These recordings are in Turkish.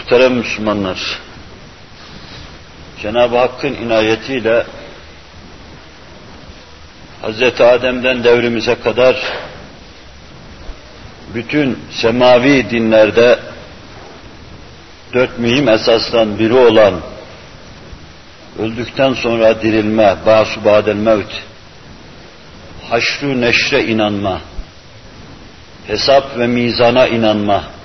Muhterem Müslümanlar, Cenab-ı Hakk'ın inayetiyle Hz. Adem'den devrimize kadar bütün semavi dinlerde dört mühim esasdan biri olan öldükten sonra dirilme, basu badel mevt, haşru neşre inanma, hesap ve mizana inanma,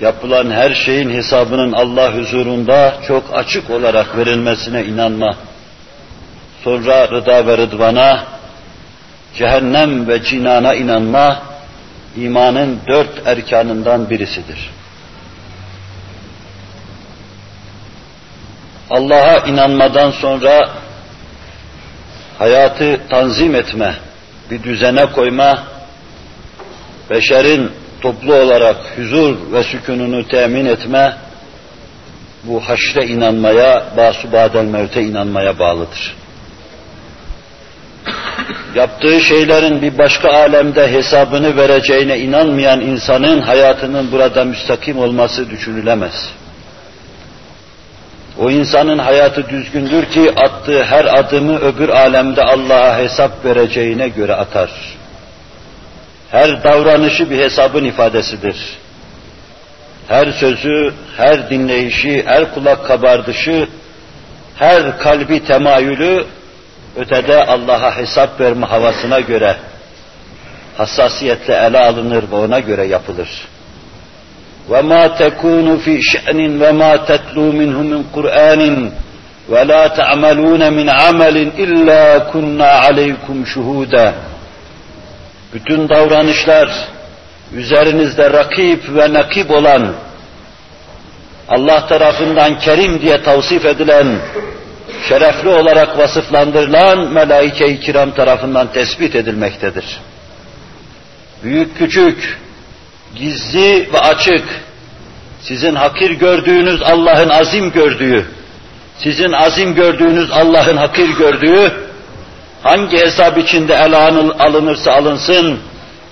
yapılan her şeyin hesabının Allah huzurunda çok açık olarak verilmesine inanma, sonra rıda ve rıdvana, cehennem ve cinana inanma, imanın dört erkanından birisidir. Allah'a inanmadan sonra hayatı tanzim etme, bir düzene koyma, beşerin toplu olarak huzur ve sükununu temin etme, bu haşre inanmaya, basu badel mevte inanmaya bağlıdır. Yaptığı şeylerin bir başka alemde hesabını vereceğine inanmayan insanın hayatının burada müstakim olması düşünülemez. O insanın hayatı düzgündür ki attığı her adımı öbür alemde Allah'a hesap vereceğine göre atar. Her davranışı bir hesabın ifadesidir. Her sözü, her dinleyişi, her kulak kabardışı, her kalbi temayülü ötede Allah'a hesap verme havasına göre hassasiyetle ele alınır ve ona göre yapılır. وَمَا تَكُونُ فِي شَأْنٍ وَمَا تَتْلُو مِنْهُ مِنْ قُرْآنٍ وَلَا تَعْمَلُونَ مِنْ عَمَلٍ إِلَّا كُنَّا عَلَيْكُمْ شُهُودًا bütün davranışlar üzerinizde rakip ve nakip olan Allah tarafından kerim diye tavsif edilen şerefli olarak vasıflandırılan melaike-i kiram tarafından tespit edilmektedir. Büyük küçük, gizli ve açık, sizin hakir gördüğünüz Allah'ın azim gördüğü, sizin azim gördüğünüz Allah'ın hakir gördüğü, hangi hesap içinde ele alınırsa alınsın,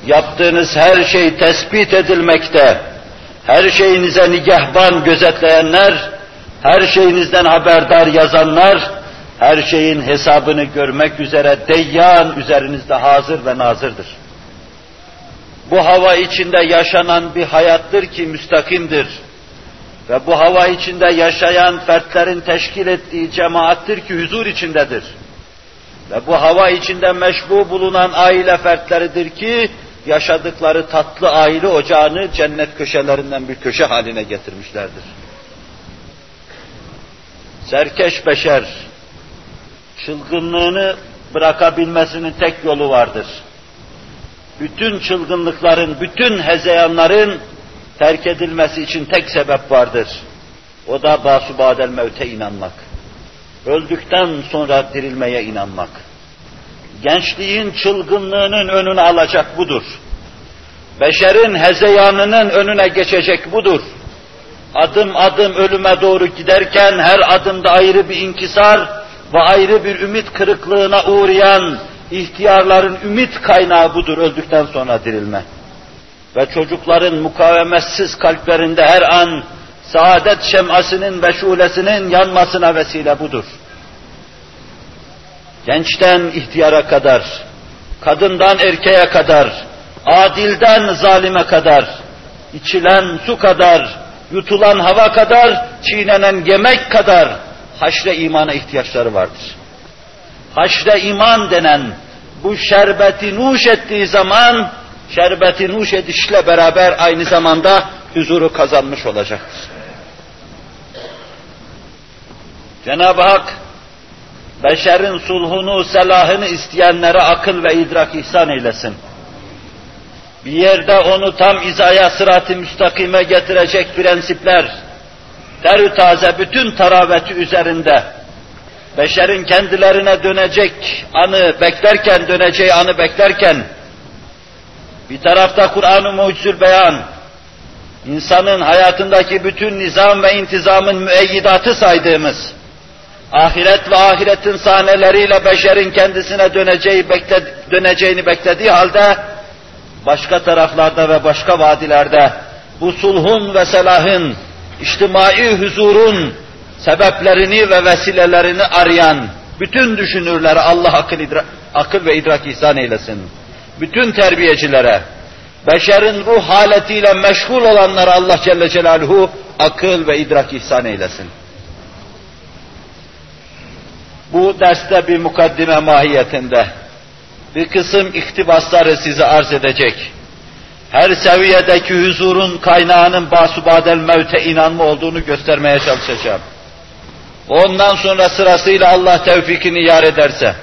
yaptığınız her şey tespit edilmekte, her şeyinize nigahban gözetleyenler, her şeyinizden haberdar yazanlar, her şeyin hesabını görmek üzere deyyan üzerinizde hazır ve nazırdır. Bu hava içinde yaşanan bir hayattır ki müstakimdir. Ve bu hava içinde yaşayan fertlerin teşkil ettiği cemaattir ki huzur içindedir. Ve bu hava içinde meşbu bulunan aile fertleridir ki yaşadıkları tatlı aile ocağını cennet köşelerinden bir köşe haline getirmişlerdir. Serkeş beşer, çılgınlığını bırakabilmesinin tek yolu vardır. Bütün çılgınlıkların, bütün hezeyanların terk edilmesi için tek sebep vardır. O da basubadel mevte inanmak. Öldükten sonra dirilmeye inanmak. Gençliğin çılgınlığının önünü alacak budur. Beşerin hezeyanının önüne geçecek budur adım adım ölüme doğru giderken her adımda ayrı bir inkisar ve ayrı bir ümit kırıklığına uğrayan ihtiyarların ümit kaynağı budur öldükten sonra dirilme. Ve çocukların mukavemetsiz kalplerinde her an saadet şemasının ve şulesinin yanmasına vesile budur. Gençten ihtiyara kadar, kadından erkeğe kadar, adilden zalime kadar, içilen su kadar, yutulan hava kadar, çiğnenen yemek kadar haşre imana ihtiyaçları vardır. Haşre iman denen bu şerbeti nuş ettiği zaman, şerbeti nuş edişle beraber aynı zamanda huzuru kazanmış olacaktır. Cenab-ı Hak, beşerin sulhunu, selahını isteyenlere akıl ve idrak ihsan eylesin. Bir yerde onu tam izaya sırat-ı müstakime getirecek prensipler, terü taze bütün taraveti üzerinde, beşerin kendilerine dönecek anı beklerken, döneceği anı beklerken, bir tarafta Kur'an-ı Mucizül Beyan, insanın hayatındaki bütün nizam ve intizamın müeyyidatı saydığımız, ahiret ve ahiretin sahneleriyle beşerin kendisine döneceği bekle, döneceğini beklediği halde, başka taraflarda ve başka vadilerde bu sulhun ve selahın, içtimai huzurun sebeplerini ve vesilelerini arayan bütün düşünürlere Allah akıl, idra akıl ve idrak ihsan eylesin. Bütün terbiyecilere, beşerin ruh haletiyle meşgul olanlara Allah Celle Celaluhu akıl ve idrak ihsan eylesin. Bu derste bir mukaddime mahiyetinde bir kısım iktibasları size arz edecek. Her seviyedeki huzurun kaynağının basubadel mevte inanma olduğunu göstermeye çalışacağım. Ondan sonra sırasıyla Allah tevfikini yar ederse,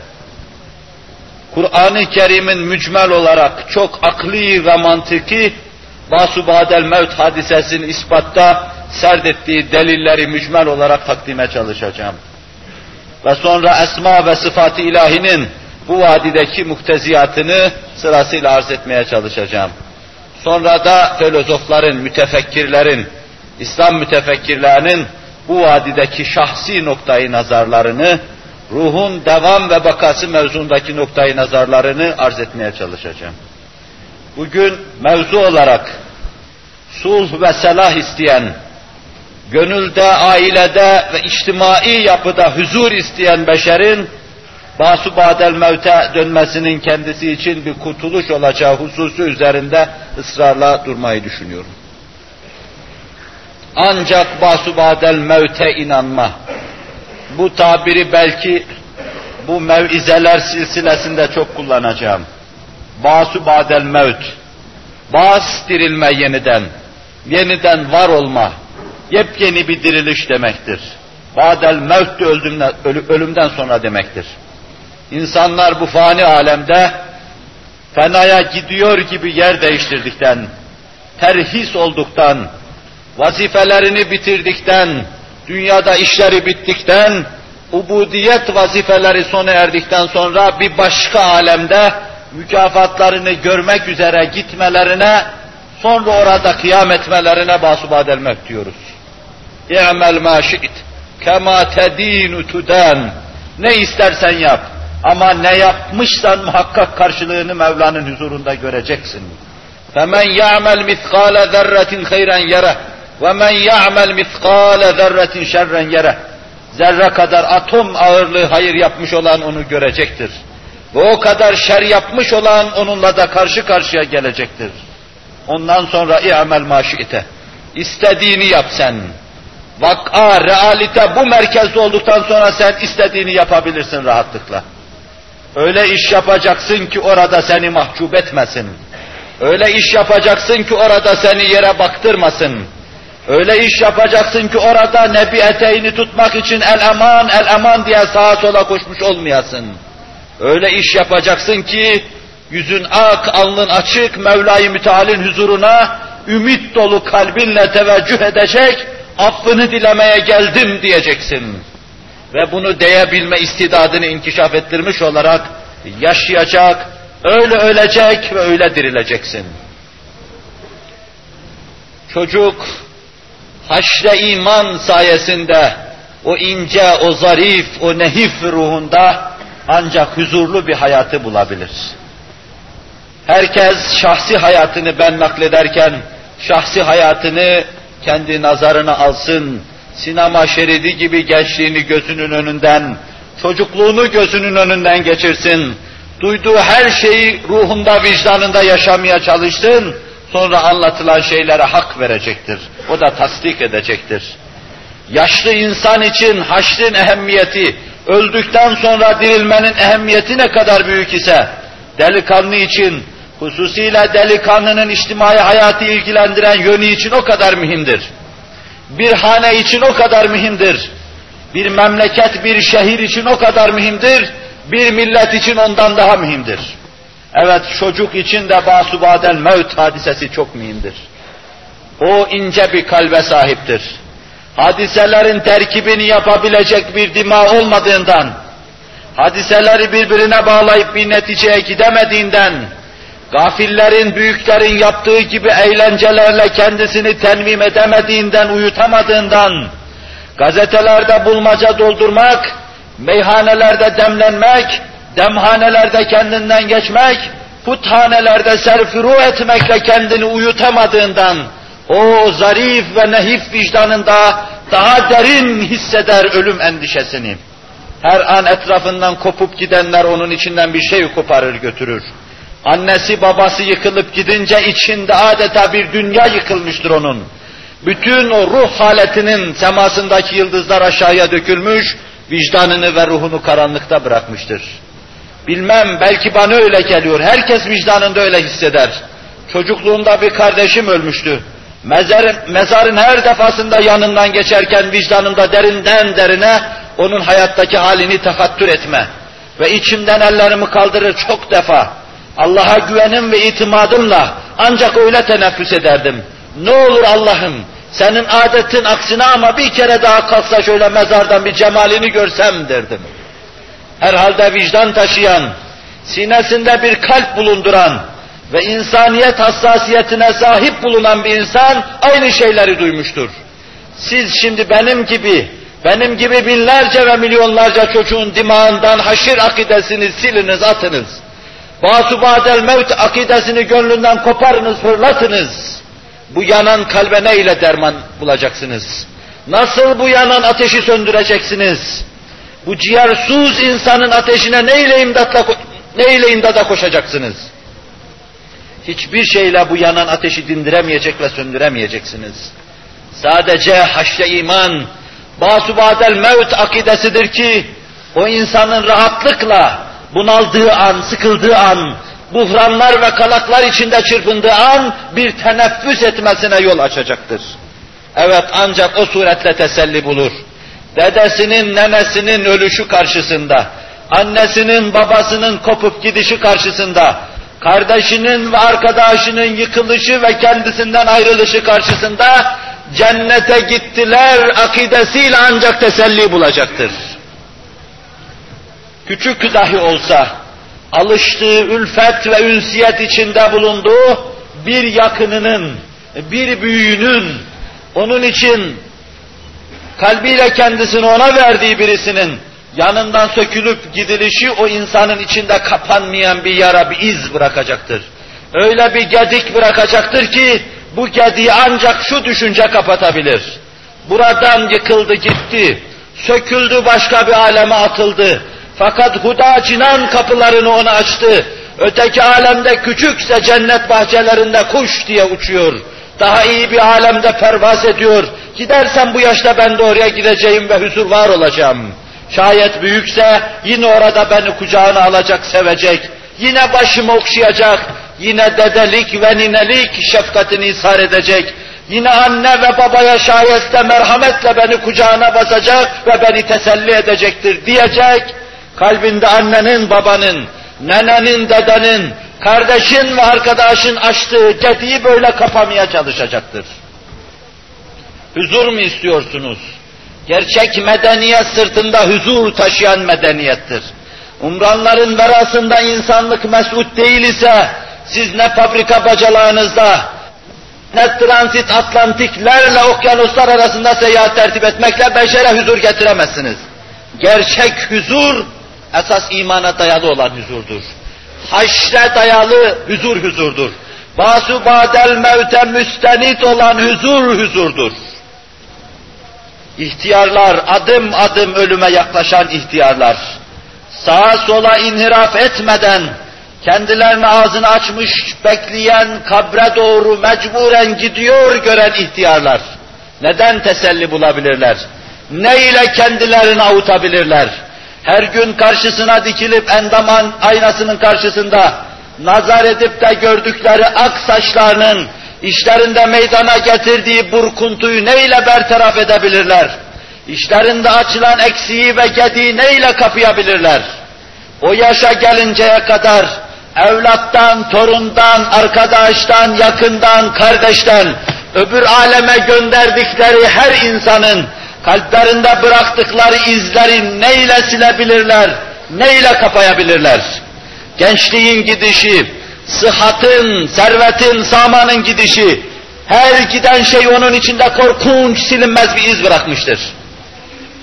Kur'an-ı Kerim'in mücmel olarak çok akli ve mantıki basubadel mevt hadisesini ispatta serdettiği delilleri mücmel olarak takdime çalışacağım. Ve sonra esma ve sıfat-ı ilahinin bu vadideki muhteziyatını sırasıyla arz etmeye çalışacağım. Sonra da filozofların, mütefekkirlerin, İslam mütefekkirlerinin bu vadideki şahsi noktayı nazarlarını, ruhun devam ve bakası mevzundaki noktayı nazarlarını arz etmeye çalışacağım. Bugün mevzu olarak sulh ve selah isteyen, gönülde, ailede ve içtimai yapıda huzur isteyen beşerin basu badel mevte dönmesinin kendisi için bir kurtuluş olacağı hususu üzerinde ısrarla durmayı düşünüyorum. Ancak basu badel mevte inanma. Bu tabiri belki bu mevizeler silsilesinde çok kullanacağım. Basu badel mevt. Bas dirilme yeniden. Yeniden var olma. Yepyeni bir diriliş demektir. Badel mevt de ölümden, ölümden sonra demektir. İnsanlar bu fani alemde fenaya gidiyor gibi yer değiştirdikten, terhis olduktan, vazifelerini bitirdikten, dünyada işleri bittikten, ubudiyet vazifeleri sona erdikten sonra bir başka alemde mükafatlarını görmek üzere gitmelerine, sonra orada kıyam etmelerine basubad diyoruz. İ'mel ma şi't, kema tedinu tuden. Ne istersen yap. Ama ne yapmışsan muhakkak karşılığını Mevla'nın huzurunda göreceksin. فَمَنْ يَعْمَلْ مِثْقَالَ ذَرَّةٍ خَيْرًا يَرَهُ وَمَنْ يَعْمَلْ مِثْقَالَ ذَرَّةٍ شَرًّا يَرَهُ Zerre kadar atom ağırlığı hayır yapmış olan onu görecektir. Ve o kadar şer yapmış olan onunla da karşı karşıya gelecektir. Ondan sonra i'mel maşite. İstediğini yap sen. Vak'a, realite bu merkezde olduktan sonra sen istediğini yapabilirsin rahatlıkla. Öyle iş yapacaksın ki orada seni mahcup etmesin. Öyle iş yapacaksın ki orada seni yere baktırmasın. Öyle iş yapacaksın ki orada nebi eteğini tutmak için el eman el eman diye sağa sola koşmuş olmayasın. Öyle iş yapacaksın ki yüzün ak, alnın açık, Mevla-i Müteal'in huzuruna ümit dolu kalbinle teveccüh edecek, affını dilemeye geldim diyeceksin ve bunu diyebilme istidadını inkişaf ettirmiş olarak yaşayacak, öyle ölecek ve öyle dirileceksin. Çocuk haşre iman sayesinde o ince, o zarif, o nehif ruhunda ancak huzurlu bir hayatı bulabilir. Herkes şahsi hayatını ben naklederken şahsi hayatını kendi nazarına alsın, sinema şeridi gibi gençliğini gözünün önünden, çocukluğunu gözünün önünden geçirsin. Duyduğu her şeyi ruhunda, vicdanında yaşamaya çalışsın. Sonra anlatılan şeylere hak verecektir. O da tasdik edecektir. Yaşlı insan için haşrin ehemmiyeti, öldükten sonra dirilmenin ehemmiyeti ne kadar büyük ise, delikanlı için, hususiyle delikanlının içtimai hayatı ilgilendiren yönü için o kadar mühimdir bir hane için o kadar mühimdir. Bir memleket, bir şehir için o kadar mühimdir. Bir millet için ondan daha mühimdir. Evet çocuk için de basubadel mevt hadisesi çok mühimdir. O ince bir kalbe sahiptir. Hadiselerin terkibini yapabilecek bir dima olmadığından, hadiseleri birbirine bağlayıp bir neticeye gidemediğinden, gafillerin, büyüklerin yaptığı gibi eğlencelerle kendisini tenvim edemediğinden, uyutamadığından, gazetelerde bulmaca doldurmak, meyhanelerde demlenmek, demhanelerde kendinden geçmek, puthanelerde serfiru etmekle kendini uyutamadığından, o zarif ve nehif vicdanında daha derin hisseder ölüm endişesini. Her an etrafından kopup gidenler onun içinden bir şey koparır götürür. Annesi babası yıkılıp gidince içinde adeta bir dünya yıkılmıştır onun. Bütün o ruh haletinin semasındaki yıldızlar aşağıya dökülmüş, vicdanını ve ruhunu karanlıkta bırakmıştır. Bilmem belki bana öyle geliyor. Herkes vicdanında öyle hisseder. Çocukluğunda bir kardeşim ölmüştü. Mezarın, mezarın her defasında yanından geçerken vicdanımda derinden derine onun hayattaki halini tefattür etme. Ve içimden ellerimi kaldırır çok defa. Allah'a güvenim ve itimadımla ancak öyle teneffüs ederdim. Ne olur Allah'ım senin adetin aksine ama bir kere daha kalksa şöyle mezardan bir cemalini görsem derdim. Herhalde vicdan taşıyan, sinesinde bir kalp bulunduran ve insaniyet hassasiyetine sahip bulunan bir insan aynı şeyleri duymuştur. Siz şimdi benim gibi, benim gibi binlerce ve milyonlarca çocuğun dimağından haşir akidesini siliniz, atınız. Basubadel mevt akidesini gönlünden koparınız, fırlatınız. Bu yanan kalbe ne ile derman bulacaksınız? Nasıl bu yanan ateşi söndüreceksiniz? Bu ciğersuz insanın ateşine ne ile imdatla, ne ile imdada koşacaksınız? Hiçbir şeyle bu yanan ateşi dindiremeyecek ve söndüremeyeceksiniz. Sadece haşre iman, basubadel mevt akidesidir ki, o insanın rahatlıkla bunaldığı an, sıkıldığı an, buhranlar ve kalaklar içinde çırpındığı an bir teneffüs etmesine yol açacaktır. Evet ancak o suretle teselli bulur. Dedesinin, nenesinin ölüşü karşısında, annesinin, babasının kopup gidişi karşısında, kardeşinin ve arkadaşının yıkılışı ve kendisinden ayrılışı karşısında cennete gittiler akidesiyle ancak teselli bulacaktır. Küçük dahi olsa alıştığı ülfet ve ünsiyet içinde bulunduğu bir yakınının, bir büyüğünün, onun için kalbiyle kendisini ona verdiği birisinin yanından sökülüp gidilişi o insanın içinde kapanmayan bir yara, bir iz bırakacaktır. Öyle bir gedik bırakacaktır ki bu gediği ancak şu düşünce kapatabilir. Buradan yıkıldı gitti, söküldü başka bir aleme atıldı. Fakat huda cinan kapılarını ona açtı. Öteki alemde küçükse cennet bahçelerinde kuş diye uçuyor. Daha iyi bir alemde pervaz ediyor. Gidersen bu yaşta ben de oraya gideceğim ve huzur var olacağım. Şayet büyükse yine orada beni kucağına alacak, sevecek. Yine başımı okşayacak. Yine dedelik ve ninelik şefkatini ishar edecek. Yine anne ve babaya şayeste merhametle beni kucağına basacak ve beni teselli edecektir diyecek kalbinde annenin, babanın, nenenin, dedenin, kardeşin ve arkadaşın açtığı gediği böyle kapamaya çalışacaktır. Huzur mu istiyorsunuz? Gerçek medeniyet sırtında huzur taşıyan medeniyettir. Umranların verasında insanlık mesut değil ise, siz ne fabrika bacalağınızda, ne transit atlantiklerle okyanuslar arasında seyahat tertip etmekle beşere huzur getiremezsiniz. Gerçek huzur, esas imana dayalı olan huzurdur. Haşre dayalı huzur huzurdur. Basu badel mevte müstenit olan huzur huzurdur. İhtiyarlar, adım adım ölüme yaklaşan ihtiyarlar, sağa sola inhiraf etmeden, kendilerine ağzını açmış bekleyen kabre doğru mecburen gidiyor gören ihtiyarlar, neden teselli bulabilirler? Ne ile kendilerini avutabilirler? Her gün karşısına dikilip endaman aynasının karşısında nazar edip de gördükleri ak saçlarının işlerinde meydana getirdiği burkuntuyu neyle bertaraf edebilirler? İşlerinde açılan eksiği ve gediği neyle kapayabilirler? O yaşa gelinceye kadar evlattan, torundan, arkadaştan, yakından, kardeşten, öbür aleme gönderdikleri her insanın kalplerinde bıraktıkları izleri neyle silebilirler, neyle kapayabilirler? Gençliğin gidişi, sıhhatın, servetin, samanın gidişi, her giden şey onun içinde korkunç silinmez bir iz bırakmıştır.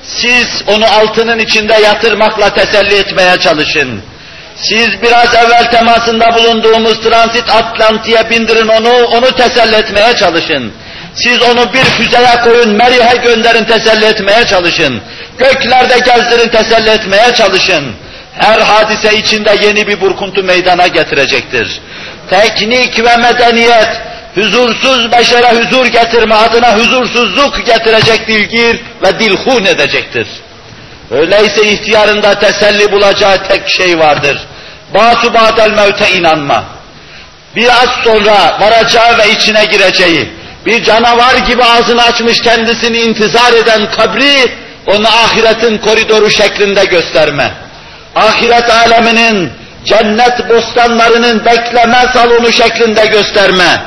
Siz onu altının içinde yatırmakla teselli etmeye çalışın. Siz biraz evvel temasında bulunduğumuz transit Atlantik'e bindirin onu, onu teselli etmeye çalışın. Siz onu bir füzeye koyun, Merih'e gönderin, teselli etmeye çalışın. Göklerde gezdirin, teselli etmeye çalışın. Her hadise içinde yeni bir burkuntu meydana getirecektir. Teknik ve medeniyet, huzursuz beşere huzur getirme adına huzursuzluk getirecek dilgir ve dilhun edecektir. Öyleyse ihtiyarında teselli bulacağı tek şey vardır. Bâsu ba'del mevte inanma. Biraz sonra varacağı ve içine gireceği, bir canavar gibi ağzını açmış kendisini intizar eden kabri, onu ahiretin koridoru şeklinde gösterme. Ahiret aleminin, cennet bostanlarının bekleme salonu şeklinde gösterme.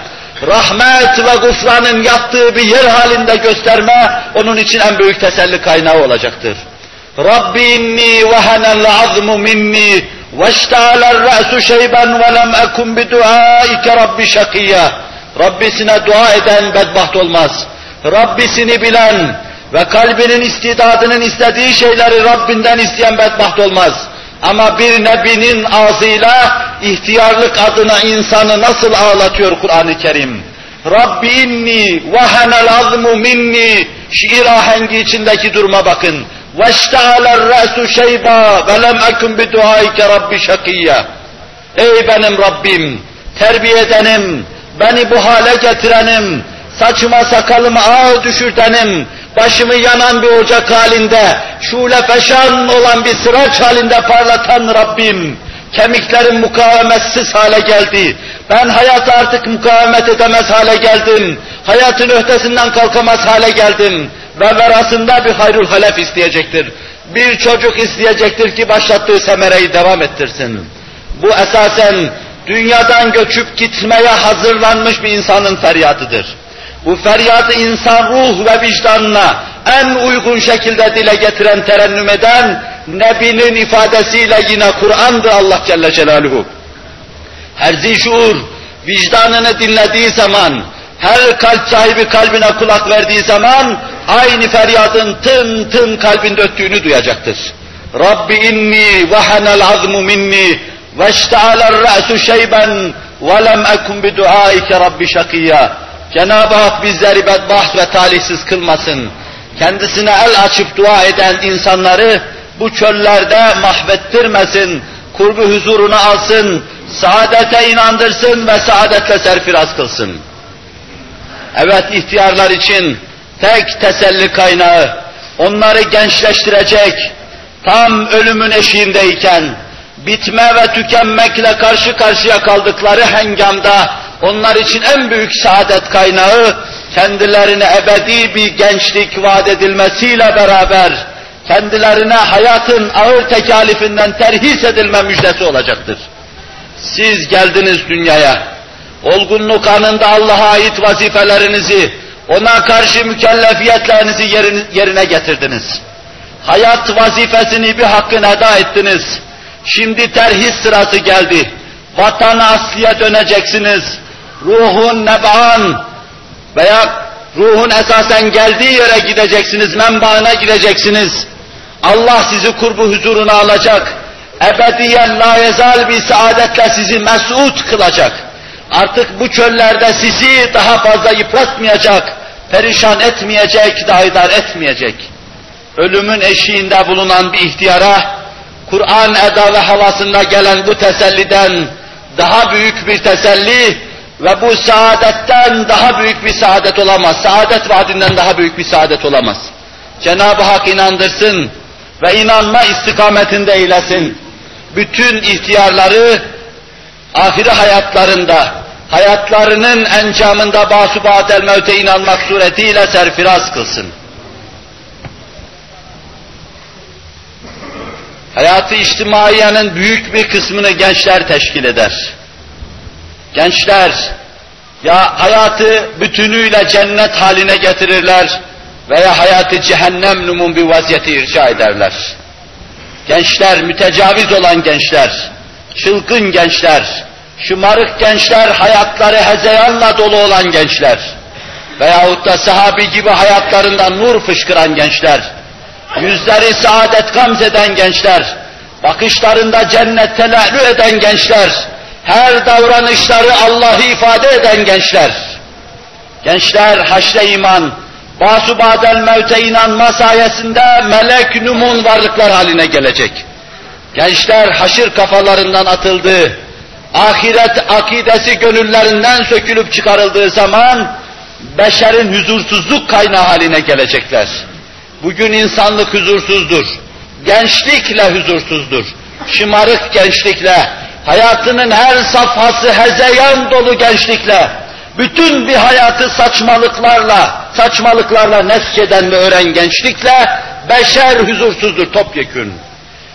Rahmet ve gufranın yattığı bir yer halinde gösterme, onun için en büyük teselli kaynağı olacaktır. Rabbi inni vehenel azmu minni veşta'aler re'su şeyben ve lem ekun bi duaike rabbi şakiyya. Rabbisine dua eden bedbaht olmaz. Rabbisini bilen ve kalbinin istidadının istediği şeyleri Rabbinden isteyen bedbaht olmaz. Ama bir nebinin ağzıyla ihtiyarlık adına insanı nasıl ağlatıyor Kur'an-ı Kerim? Rabbi inni vahenel azmu minni şiir ahengi içindeki duruma bakın. Veştehaler re'su şeyba ve lem ekun bi duaike rabbi şakiyya. Ey benim Rabbim, terbiye edenim, beni bu hale getirenim, saçıma sakalımı ağ düşürtenim, başımı yanan bir ocak halinde, şule feşan olan bir sıraç halinde parlatan Rabbim, kemiklerim mukavemetsiz hale geldi. Ben hayata artık mukavemet edemez hale geldim. Hayatın öhtesinden kalkamaz hale geldim ve verasında bir hayrul halef isteyecektir. Bir çocuk isteyecektir ki başlattığı semereyi devam ettirsin. Bu esasen dünyadan göçüp gitmeye hazırlanmış bir insanın feryatıdır. Bu feryadı insan ruh ve vicdanına en uygun şekilde dile getiren, terennüm eden Nebi'nin ifadesiyle yine Kur'an'dır Allah Celle Celaluhu. Her zişur vicdanını dinlediği zaman, her kalp sahibi kalbine kulak verdiği zaman aynı feryadın tın tın kalbinde öttüğünü duyacaktır. Rabbi inni vahanel azmu minni şeyben ve lem ekun bi duaike rabbi şakiyya. Cenab-ı Hak bizleri bedbaht ve talihsiz kılmasın. Kendisine el açıp dua eden insanları bu çöllerde mahvettirmesin. Kurbu huzuruna alsın, saadete inandırsın ve saadetle serfiraz kılsın. Evet ihtiyarlar için tek teselli kaynağı, onları gençleştirecek, tam ölümün eşiğindeyken, bitme ve tükenmekle karşı karşıya kaldıkları hengamda, onlar için en büyük saadet kaynağı, kendilerine ebedi bir gençlik vaat edilmesiyle beraber, kendilerine hayatın ağır tekalifinden terhis edilme müjdesi olacaktır. Siz geldiniz dünyaya, olgunluk anında Allah'a ait vazifelerinizi, ona karşı mükellefiyetlerinizi yerine getirdiniz. Hayat vazifesini bir hakkın eda ettiniz. Şimdi terhis sırası geldi. Vatan asliye döneceksiniz. Ruhun neb'an veya ruhun esasen geldiği yere gideceksiniz, menbaına gideceksiniz. Allah sizi kurbu huzuruna alacak. Ebediyen la yezal bir saadetle sizi mesut kılacak. Artık bu çöllerde sizi daha fazla yıpratmayacak, perişan etmeyecek, daidar etmeyecek. Ölümün eşiğinde bulunan bir ihtiyara, Kur'an eda ve havasında gelen bu teselliden daha büyük bir teselli ve bu saadetten daha büyük bir saadet olamaz. Saadet vaadinden daha büyük bir saadet olamaz. Cenab-ı Hak inandırsın ve inanma istikametinde eylesin. Bütün ihtiyarları ahire hayatlarında, hayatlarının encamında basu ba'del mevte inanmak suretiyle serfiraz kılsın. Hayatı içtimaiyenin büyük bir kısmını gençler teşkil eder. Gençler ya hayatı bütünüyle cennet haline getirirler veya hayatı cehennem numun bir vaziyeti irca ederler. Gençler, mütecaviz olan gençler, çılgın gençler, şımarık gençler, hayatları hezeyanla dolu olan gençler veyahut da sahabi gibi hayatlarından nur fışkıran gençler, yüzleri saadet gamzeden gençler, bakışlarında cennet telallü eden gençler, her davranışları Allah'ı ifade eden gençler, Gençler haşre iman, basubadel mevte inanma sayesinde melek numun varlıklar haline gelecek. Gençler haşır kafalarından atıldı, ahiret akidesi gönüllerinden sökülüp çıkarıldığı zaman beşerin huzursuzluk kaynağı haline gelecekler. Bugün insanlık huzursuzdur. Gençlikle huzursuzdur. Şımarık gençlikle, hayatının her safhası hezeyan dolu gençlikle, bütün bir hayatı saçmalıklarla, saçmalıklarla neskeden ve öğren gençlikle beşer huzursuzdur topyekün.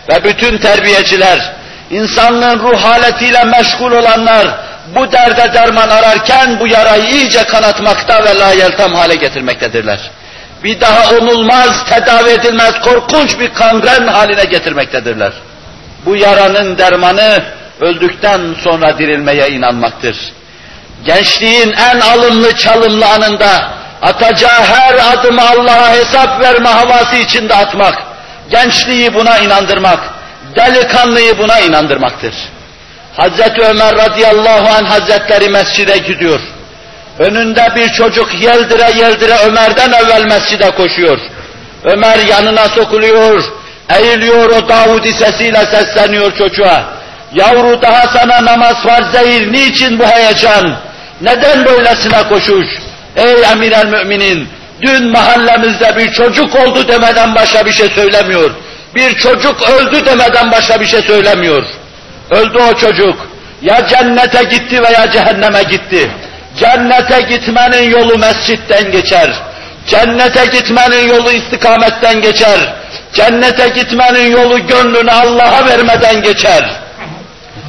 Ve bütün terbiyeciler, insanlığın ruh haletiyle meşgul olanlar, bu derde derman ararken bu yarayı iyice kanatmakta ve layeltam hale getirmektedirler. Bir daha onulmaz, tedavi edilmez, korkunç bir kangren haline getirmektedirler. Bu yaranın dermanı öldükten sonra dirilmeye inanmaktır. Gençliğin en alımlı çalımlı anında atacağı her adımı Allah'a hesap verme havası içinde atmak, gençliği buna inandırmak, delikanlıyı buna inandırmaktır. Hazreti Ömer radıyallahu anh hazretleri mescide gidiyor. Önünde bir çocuk yeldire yeldire Ömer'den evvel mescide koşuyor. Ömer yanına sokuluyor, eğiliyor o Davudi sesiyle sesleniyor çocuğa. Yavru daha sana namaz farz değil, niçin bu heyecan? Neden böylesine koşuş? Ey emir el müminin, dün mahallemizde bir çocuk oldu demeden başka bir şey söylemiyor. Bir çocuk öldü demeden başka bir şey söylemiyor. Öldü o çocuk. Ya cennete gitti veya cehenneme gitti. Cennete gitmenin yolu mescitten geçer. Cennete gitmenin yolu istikametten geçer. Cennete gitmenin yolu gönlünü Allah'a vermeden geçer.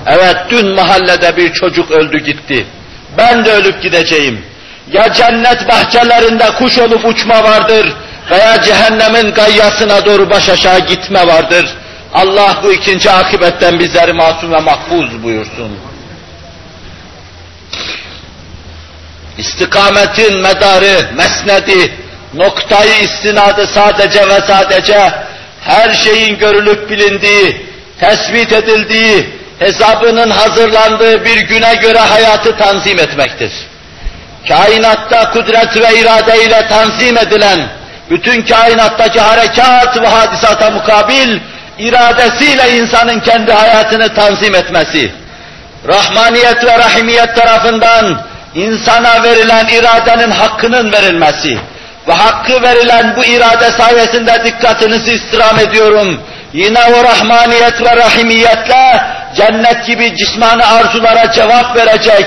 Evet dün mahallede bir çocuk öldü gitti. Ben de ölüp gideceğim. Ya cennet bahçelerinde kuş olup uçma vardır veya cehennemin gayyasına doğru baş aşağı gitme vardır. Allah bu ikinci akibetten bizleri masum ve mahfuz buyursun. İstikametin medarı, mesnedi, noktayı istinadı sadece ve sadece her şeyin görülüp bilindiği, tespit edildiği, hesabının hazırlandığı bir güne göre hayatı tanzim etmektir. Kainatta kudret ve irade ile tanzim edilen, bütün kainattaki harekat ve hadisata mukabil, iradesiyle insanın kendi hayatını tanzim etmesi, rahmaniyet ve rahimiyet tarafından insana verilen iradenin hakkının verilmesi ve hakkı verilen bu irade sayesinde dikkatinizi istirham ediyorum. Yine o rahmaniyet ve rahimiyetle cennet gibi cismani arzulara cevap verecek,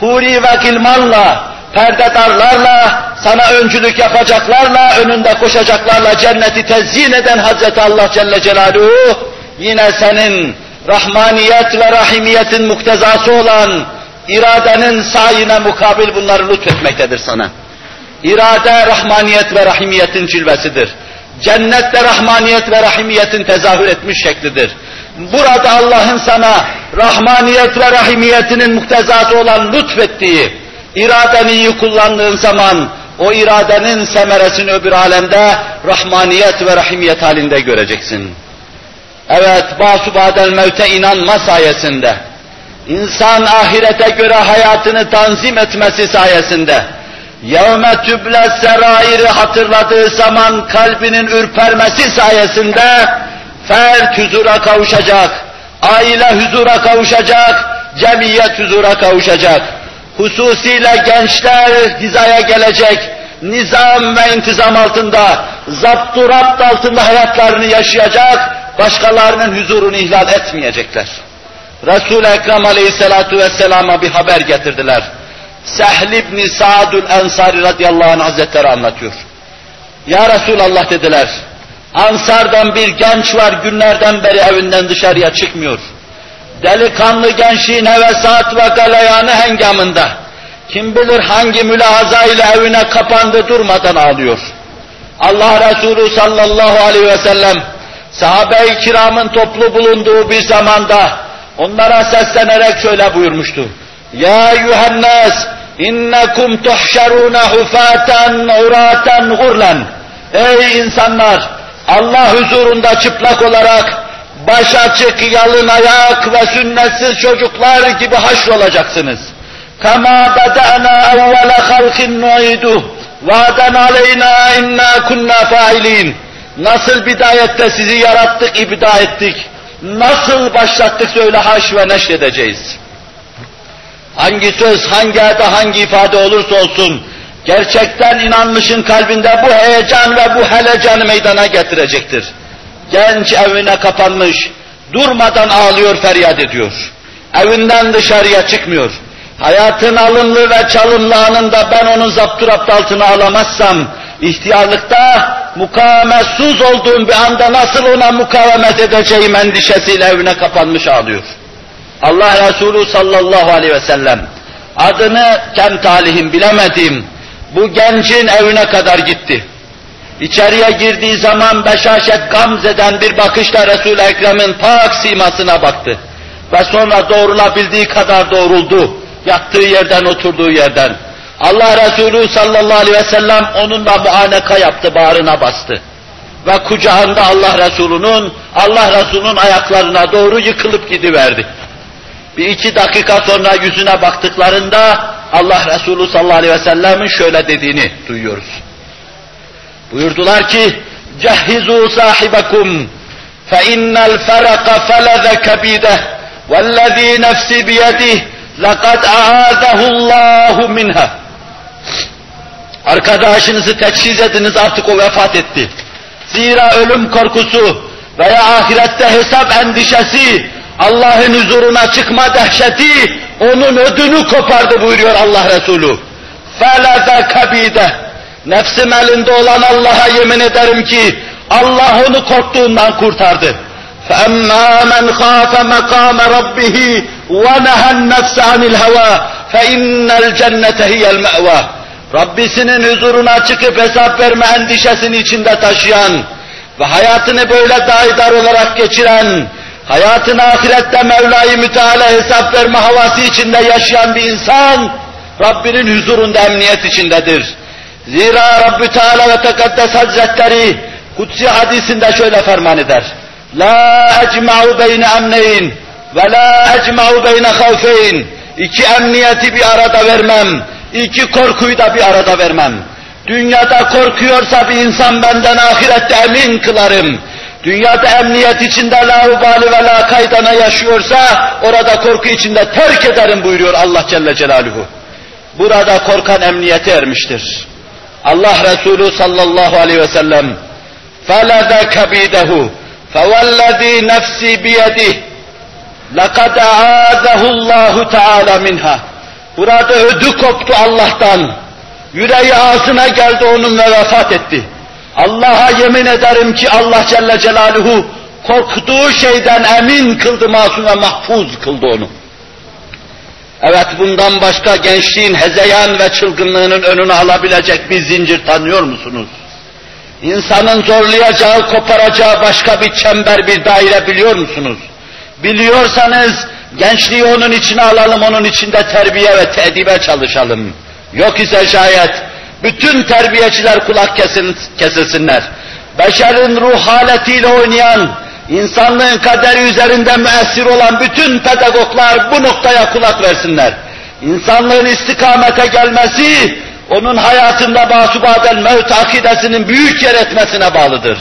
huri ve gilmanla, perdedarlarla, sana öncülük yapacaklarla, önünde koşacaklarla cenneti tezyin eden Hazreti Allah Celle Celaluhu, yine senin rahmaniyet ve rahimiyetin muktezası olan iradenin sayine mukabil bunları lütfetmektedir sana. İrade, rahmaniyet ve rahimiyetin cilvesidir. Cennette rahmaniyet ve rahimiyetin tezahür etmiş şeklidir. Burada Allah'ın sana rahmaniyet ve rahimiyetinin muktezası olan lütfettiği, iradeni iyi kullandığın zaman o iradenin semeresini öbür alemde rahmaniyet ve rahimiyet halinde göreceksin. Evet, basubadel mevte inanma sayesinde, insan ahirete göre hayatını tanzim etmesi sayesinde, yevme tüble serairi hatırladığı zaman kalbinin ürpermesi sayesinde, fert huzura kavuşacak, aile huzura kavuşacak, cemiyet huzura kavuşacak. Hususiyle gençler hizaya gelecek, nizam ve intizam altında, zaptu rapt altında hayatlarını yaşayacak, başkalarının huzurunu ihlal etmeyecekler. Resul-i Ekrem aleyhissalatu vesselama bir haber getirdiler. Sehl ibn Sa'dül Ensari radıyallahu anh hazretleri anlatıyor. Ya Resulallah dediler, Ansardan bir genç var günlerden beri evinden dışarıya çıkmıyor. Delikanlı gençliğin hevesat ve galayanı hengamında. Kim bilir hangi mülahaza ile evine kapandı durmadan ağlıyor. Allah Resulü sallallahu aleyhi ve sellem sahabe-i kiramın toplu bulunduğu bir zamanda Onlara seslenerek şöyle buyurmuştu. Ya Yuhannas innekum tuhşaruna hufaten uraten gurlan. Ey insanlar Allah huzurunda çıplak olarak baş açık yalın ayak ve sünnetsiz çocuklar gibi haşrolacaksınız. Kama beda'na evvele halkin nu'iduh. Vaden aleyna inna kunna failin. Nasıl bidayette sizi yarattık, ibda ettik. Nasıl başlattık söyle haş ve neşredeceğiz. Hangi söz, hangi eda, hangi ifade olursa olsun, gerçekten inanmışın kalbinde bu heyecan ve bu helecanı meydana getirecektir. Genç evine kapanmış, durmadan ağlıyor, feryat ediyor. Evinden dışarıya çıkmıyor. Hayatın alımlı ve çalımlı anında ben onu zapturapt altına alamazsam, ihtiyarlıkta mukavemetsiz olduğum bir anda nasıl ona mukavemet edeceğim endişesiyle evine kapanmış ağlıyor. Allah Resulü sallallahu aleyhi ve sellem adını kem talihim bilemedim bu gencin evine kadar gitti. İçeriye girdiği zaman beşaşet gamzeden bir bakışla Resul-i Ekrem'in pak simasına baktı. Ve sonra doğrulabildiği kadar doğruldu. Yattığı yerden, oturduğu yerden. Allah Resulü sallallahu aleyhi ve sellem onunla muaneka yaptı, bağrına bastı. Ve kucağında Allah Resulü'nün, Allah Resulü'nün ayaklarına doğru yıkılıp gidiverdi. Bir iki dakika sonra yüzüne baktıklarında Allah Resulü sallallahu aleyhi ve sellem'in şöyle dediğini duyuyoruz. Buyurdular ki, Cehhizu sahibekum fe innel feraka feleze kebide vellezî nefsi biyedih lekad aâzehullahu minha. Arkadaşınızı teçhiz ediniz artık o vefat etti. Zira ölüm korkusu veya ahirette hesap endişesi, Allah'ın huzuruna çıkma dehşeti onun ödünü kopardı buyuruyor Allah Resulü. فَلَذَا كَب۪يدَ Nefsim elinde olan Allah'a yemin ederim ki Allah onu korktuğundan kurtardı. فَأَمَّا مَنْ خَافَ مَقَامَ رَبِّهِ وَنَهَى النَّفْسَ عَنِ الْهَوَى فَاِنَّ الْجَنَّةَ هِيَ الْمَأْوَى Rabbisinin huzuruna çıkıp hesap verme endişesini içinde taşıyan ve hayatını böyle daidar olarak geçiren, hayatını ahirette Mevla-i Müteala hesap verme havası içinde yaşayan bir insan, Rabbinin huzurunda emniyet içindedir. Zira Rabbü Teala ve Tekaddes Hazretleri Kutsi hadisinde şöyle ferman eder. La ecma'u beyne emneyn ve la ecma'u beyne havfeyn. İki emniyeti bir arada vermem, iki korkuyu da bir arada vermem. Dünyada korkuyorsa bir insan benden ahirette emin kılarım. Dünyada emniyet içinde laubali ve la kaydana yaşıyorsa orada korku içinde terk ederim buyuruyor Allah Celle Celaluhu. Burada korkan emniyete ermiştir. Allah Resulü sallallahu aleyhi ve sellem فَلَذَا كَبِيدَهُ فَوَالَّذ۪ي نَفْسِي بِيَدِهِ لَقَدْ اَعَاذَهُ اللّٰهُ تَعَالَى minha. Burada ödü koptu Allah'tan. Yüreği ağzına geldi onun ve vefat etti. Allah'a yemin ederim ki Allah Celle Celaluhu korktuğu şeyden emin kıldı, masum ve mahfuz kıldı onu. Evet bundan başka gençliğin hezeyan ve çılgınlığının önünü alabilecek bir zincir tanıyor musunuz? İnsanın zorlayacağı, koparacağı başka bir çember, bir daire biliyor musunuz? Biliyorsanız gençliği onun içine alalım, onun içinde terbiye ve tedibe çalışalım. Yok ise şayet bütün terbiyeciler kulak kesin, kesilsinler. Beşerin ruh haletiyle oynayan, insanlığın kaderi üzerinde müessir olan bütün pedagoglar bu noktaya kulak versinler. İnsanlığın istikamete gelmesi, onun hayatında basubadel mevt akidesinin büyük yer etmesine bağlıdır.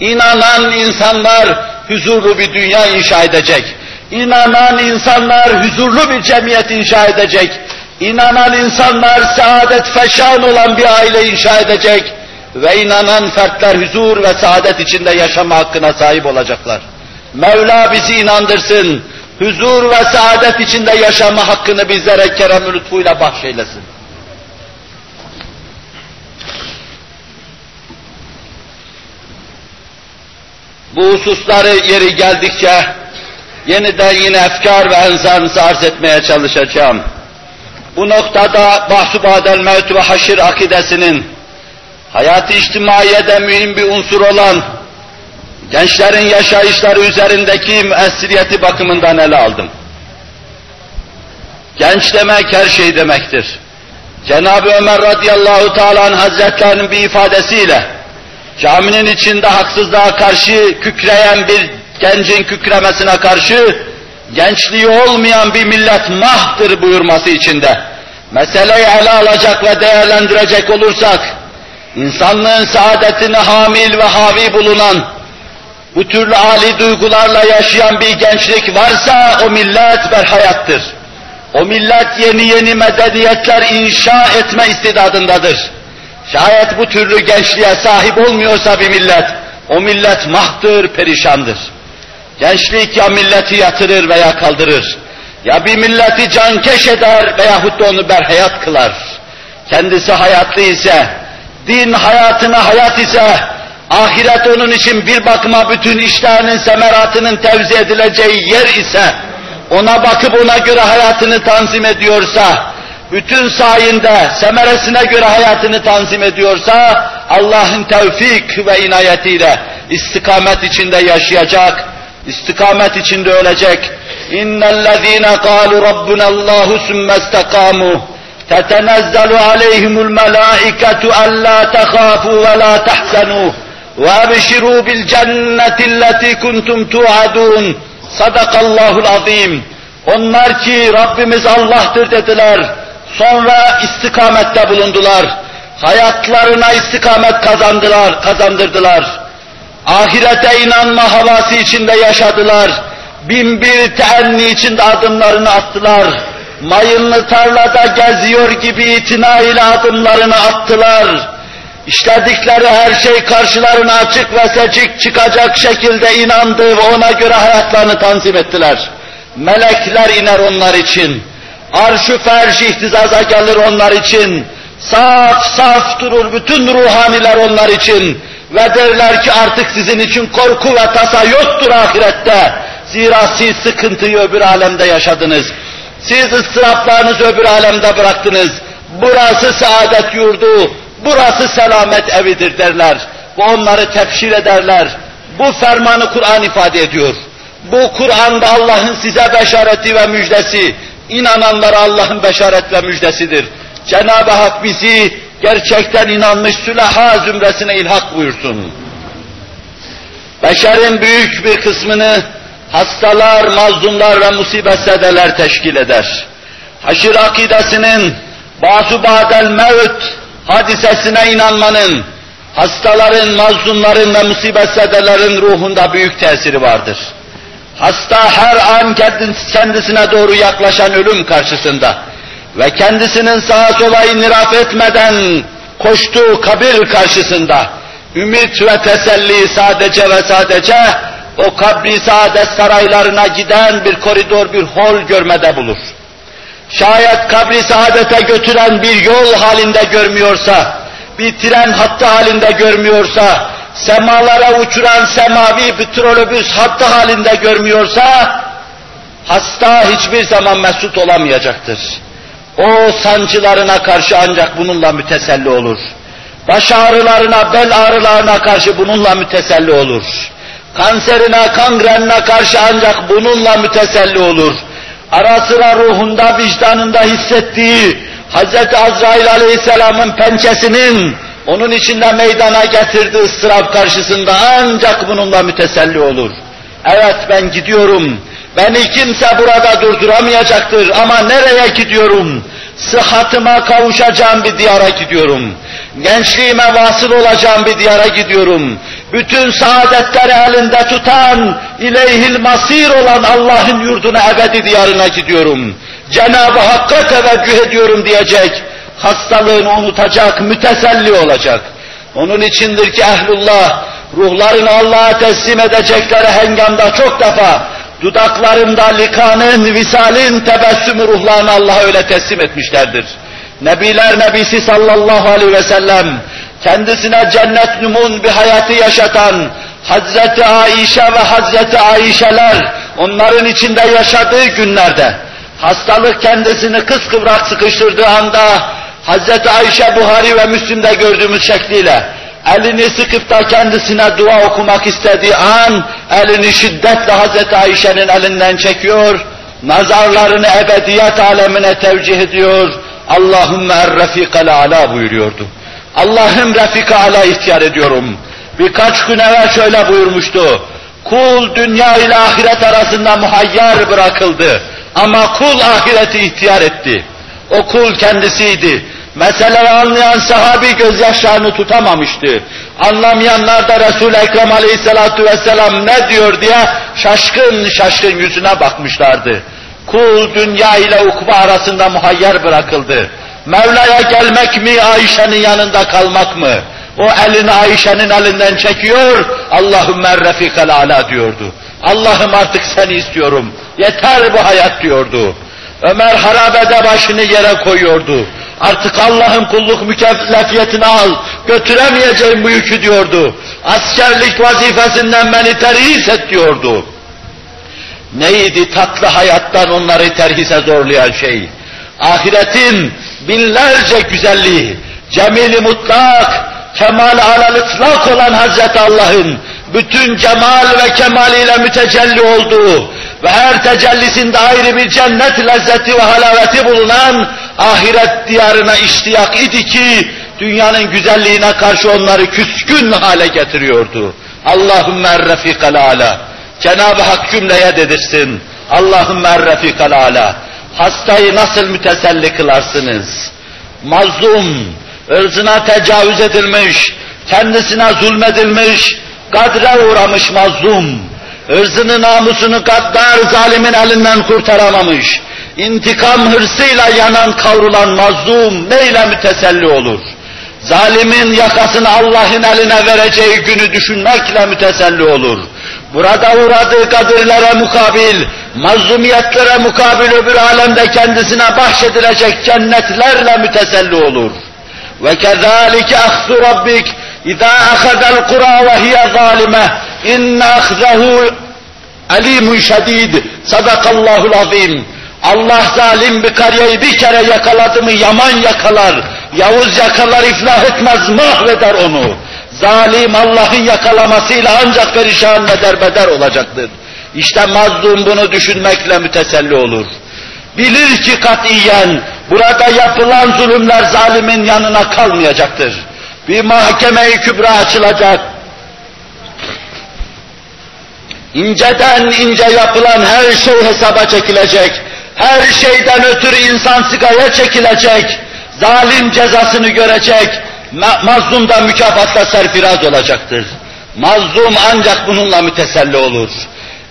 İnanan insanlar huzurlu bir dünya inşa edecek. İnanan insanlar huzurlu bir cemiyet inşa edecek. İnanan insanlar saadet feşan olan bir aile inşa edecek ve inanan fertler huzur ve saadet içinde yaşama hakkına sahip olacaklar. Mevla bizi inandırsın, huzur ve saadet içinde yaşama hakkını bizlere kerem lütfuyla bahşeylesin. Bu hususları yeri geldikçe yeniden yine efkar ve enzarınızı arz etmeye çalışacağım. Bu noktada bahsu badel mevt ve haşir akidesinin hayatı içtimaiyede mühim bir unsur olan gençlerin yaşayışları üzerindeki müessiriyeti bakımından ele aldım. Genç demek her şey demektir. Cenab-ı Ömer radıyallahu teala hazretlerinin bir ifadesiyle caminin içinde haksızlığa karşı kükreyen bir gencin kükremesine karşı gençliği olmayan bir millet mahtır buyurması içinde. meseleyi ele alacak ve değerlendirecek olursak, insanlığın saadetini hamil ve havi bulunan, bu türlü âli duygularla yaşayan bir gençlik varsa o millet berhayattır. O millet yeni yeni medeniyetler inşa etme istidadındadır. Şayet bu türlü gençliğe sahip olmuyorsa bir millet, o millet mahtır, perişandır. Gençlik ya milleti yatırır veya kaldırır. Ya bir milleti cankeş eder veyahut da onu berhayat kılar. Kendisi hayatlı ise, din hayatına hayat ise, ahiret onun için bir bakıma bütün işlerinin semeratının tevzi edileceği yer ise, ona bakıp ona göre hayatını tanzim ediyorsa, bütün sayinde semeresine göre hayatını tanzim ediyorsa, Allah'ın tevfik ve inayetiyle istikamet içinde yaşayacak, istikamet içinde ölecek. İnnellezîne kâlu rabbunallâhu sümme istekamu tetenezzelu aleyhimul melâiketu allâ tehâfû ve lâ tehzenû ve ebşirû bil cennetilleti kuntum tu'adûn. Sadakallahul azim. Onlar ki Rabbimiz Allah'tır dediler. Sonra istikamette bulundular. Hayatlarına istikamet kazandılar, kazandırdılar ahirete inanma havası içinde yaşadılar. Bin bir teenni içinde adımlarını attılar. Mayınlı tarlada geziyor gibi itina ile adımlarını attılar. İşledikleri her şey karşılarına açık ve seçik çıkacak şekilde inandı ve ona göre hayatlarını tanzim ettiler. Melekler iner onlar için. Arş-ı ferş ihtizaza gelir onlar için. Saf saf durur bütün ruhaniler onlar için ve derler ki artık sizin için korku ve tasa yoktur ahirette. Zira siz sıkıntıyı öbür alemde yaşadınız. Siz ıstıraplarınızı öbür alemde bıraktınız. Burası saadet yurdu, burası selamet evidir derler. Bu onları tefşir ederler. Bu fermanı Kur'an ifade ediyor. Bu Kur'an'da Allah'ın size beşareti ve müjdesi, inananlara Allah'ın beşaret ve müjdesidir. Cenab-ı Hak bizi gerçekten inanmış sülaha zümresine ilhak buyursun. Beşerin büyük bir kısmını hastalar, mazlumlar ve musibet sedeler teşkil eder. Haşir akidesinin bazı badel mevt hadisesine inanmanın, hastaların, mazlumların ve musibet sedelerin ruhunda büyük tesiri vardır. Hasta her an kendisine doğru yaklaşan ölüm karşısında ve kendisinin sağa sola iniraf etmeden koştuğu kabir karşısında ümit ve teselli sadece ve sadece o kabri saadet saraylarına giden bir koridor, bir hol görmede bulur. Şayet kabri saadete götüren bir yol halinde görmüyorsa, bir tren hattı halinde görmüyorsa, semalara uçuran semavi bir trolobüs hattı halinde görmüyorsa, hasta hiçbir zaman mesut olamayacaktır. O sancılarına karşı ancak bununla müteselli olur. Baş ağrılarına, bel ağrılarına karşı bununla müteselli olur. Kanserine, kangrenine karşı ancak bununla müteselli olur. Ara sıra ruhunda, vicdanında hissettiği Hz. Azrail Aleyhisselam'ın pençesinin onun içinde meydana getirdiği ıstırap karşısında ancak bununla müteselli olur. Evet ben gidiyorum, Beni kimse burada durduramayacaktır ama nereye gidiyorum? Sıhhatıma kavuşacağım bir diyara gidiyorum. Gençliğime vasıl olacağım bir diyara gidiyorum. Bütün saadetleri elinde tutan, ileyhil masir olan Allah'ın yurduna ebedi diyarına gidiyorum. Cenab-ı Hakk'a teveccüh ediyorum diyecek. Hastalığını unutacak, müteselli olacak. Onun içindir ki ehlullah, ruhlarını Allah'a teslim edecekleri hengamda çok defa dudaklarında likanın, visalin tebessümü ruhlarını Allah'a öyle teslim etmişlerdir. Nebiler Nebisi sallallahu aleyhi ve sellem, kendisine cennet numun bir hayatı yaşatan Hazreti Aişe ve Hazreti Aişeler, onların içinde yaşadığı günlerde, hastalık kendisini kıskıvrak sıkıştırdığı anda, Hazreti Ayşe Buhari ve Müslim'de gördüğümüz şekliyle, elini sıkıp da kendisine dua okumak istediği an, elini şiddetle Hazreti Ayşe'nin elinden çekiyor, nazarlarını ebediyet alemine tevcih ediyor, Allahümme er-refikal ala buyuruyordu. Allah'ım refika ala ihtiyar ediyorum. Birkaç gün evvel şöyle buyurmuştu. Kul dünya ile ahiret arasında muhayyer bırakıldı. Ama kul ahireti ihtiyar etti. O kul kendisiydi. Meseleyi anlayan sahabi gözyaşlarını tutamamıştı. Anlamayanlar da Resul-i Ekrem aleyhissalatu vesselam ne diyor diye şaşkın şaşkın yüzüne bakmışlardı. Kul dünya ile ukba arasında muhayyer bırakıldı. Mevla'ya gelmek mi, Ayşe'nin yanında kalmak mı? O elini Ayşe'nin elinden çekiyor, Allahümme refikal ala diyordu. Allah'ım artık seni istiyorum, yeter bu hayat diyordu. Ömer harabede başını yere koyuyordu. Artık Allah'ın kulluk mükellefiyetini al, götüremeyeceğim bu yükü diyordu. Askerlik vazifesinden beni terhis et diyordu. Neydi tatlı hayattan onları terhise zorlayan şey? Ahiretin binlerce güzelliği, cemili mutlak, kemal alal olan Hazreti Allah'ın bütün cemal ve kemaliyle mütecelli olduğu ve her tecellisinde ayrı bir cennet lezzeti ve halaveti bulunan ahiret diyarına iştiyak idi ki dünyanın güzelliğine karşı onları küskün hale getiriyordu. Allahümme refikal ala. Cenab-ı Hak cümleye dedirsin. Allahümme refikal ala. Hastayı nasıl müteselli kılarsınız? Mazlum, ırzına tecavüz edilmiş, kendisine zulmedilmiş, kadre uğramış mazlum, ırzını namusunu gaddar zalimin elinden kurtaramamış, intikam hırsıyla yanan kavrulan mazlum neyle müteselli olur? Zalimin yakasını Allah'ın eline vereceği günü düşünmekle müteselli olur. Burada uğradığı kadirlere mukabil, mazlumiyetlere mukabil öbür alemde kendisine bahşedilecek cennetlerle müteselli olur. Ve kezalike ahzu rabbik اِذَا اَخَذَ الْقُرَى وَهِيَ ظَالِمَةً İnne ahzahu alimun şedid. Sadakallahul azim. Allah zalim bir karyeyi bir kere yakaladı mı yaman yakalar. Yavuz yakalar iflah etmez mahveder onu. Zalim Allah'ın yakalamasıyla ancak perişan ve derbeder olacaktır. İşte mazlum bunu düşünmekle müteselli olur. Bilir ki katiyen burada yapılan zulümler zalimin yanına kalmayacaktır. Bir mahkeme-i kübra açılacak. İnceden ince yapılan her şey hesaba çekilecek. Her şeyden ötürü insan sigaya çekilecek. Zalim cezasını görecek. Ma mazlum da mükafatla serfiraz olacaktır. Mazlum ancak bununla müteselli olur.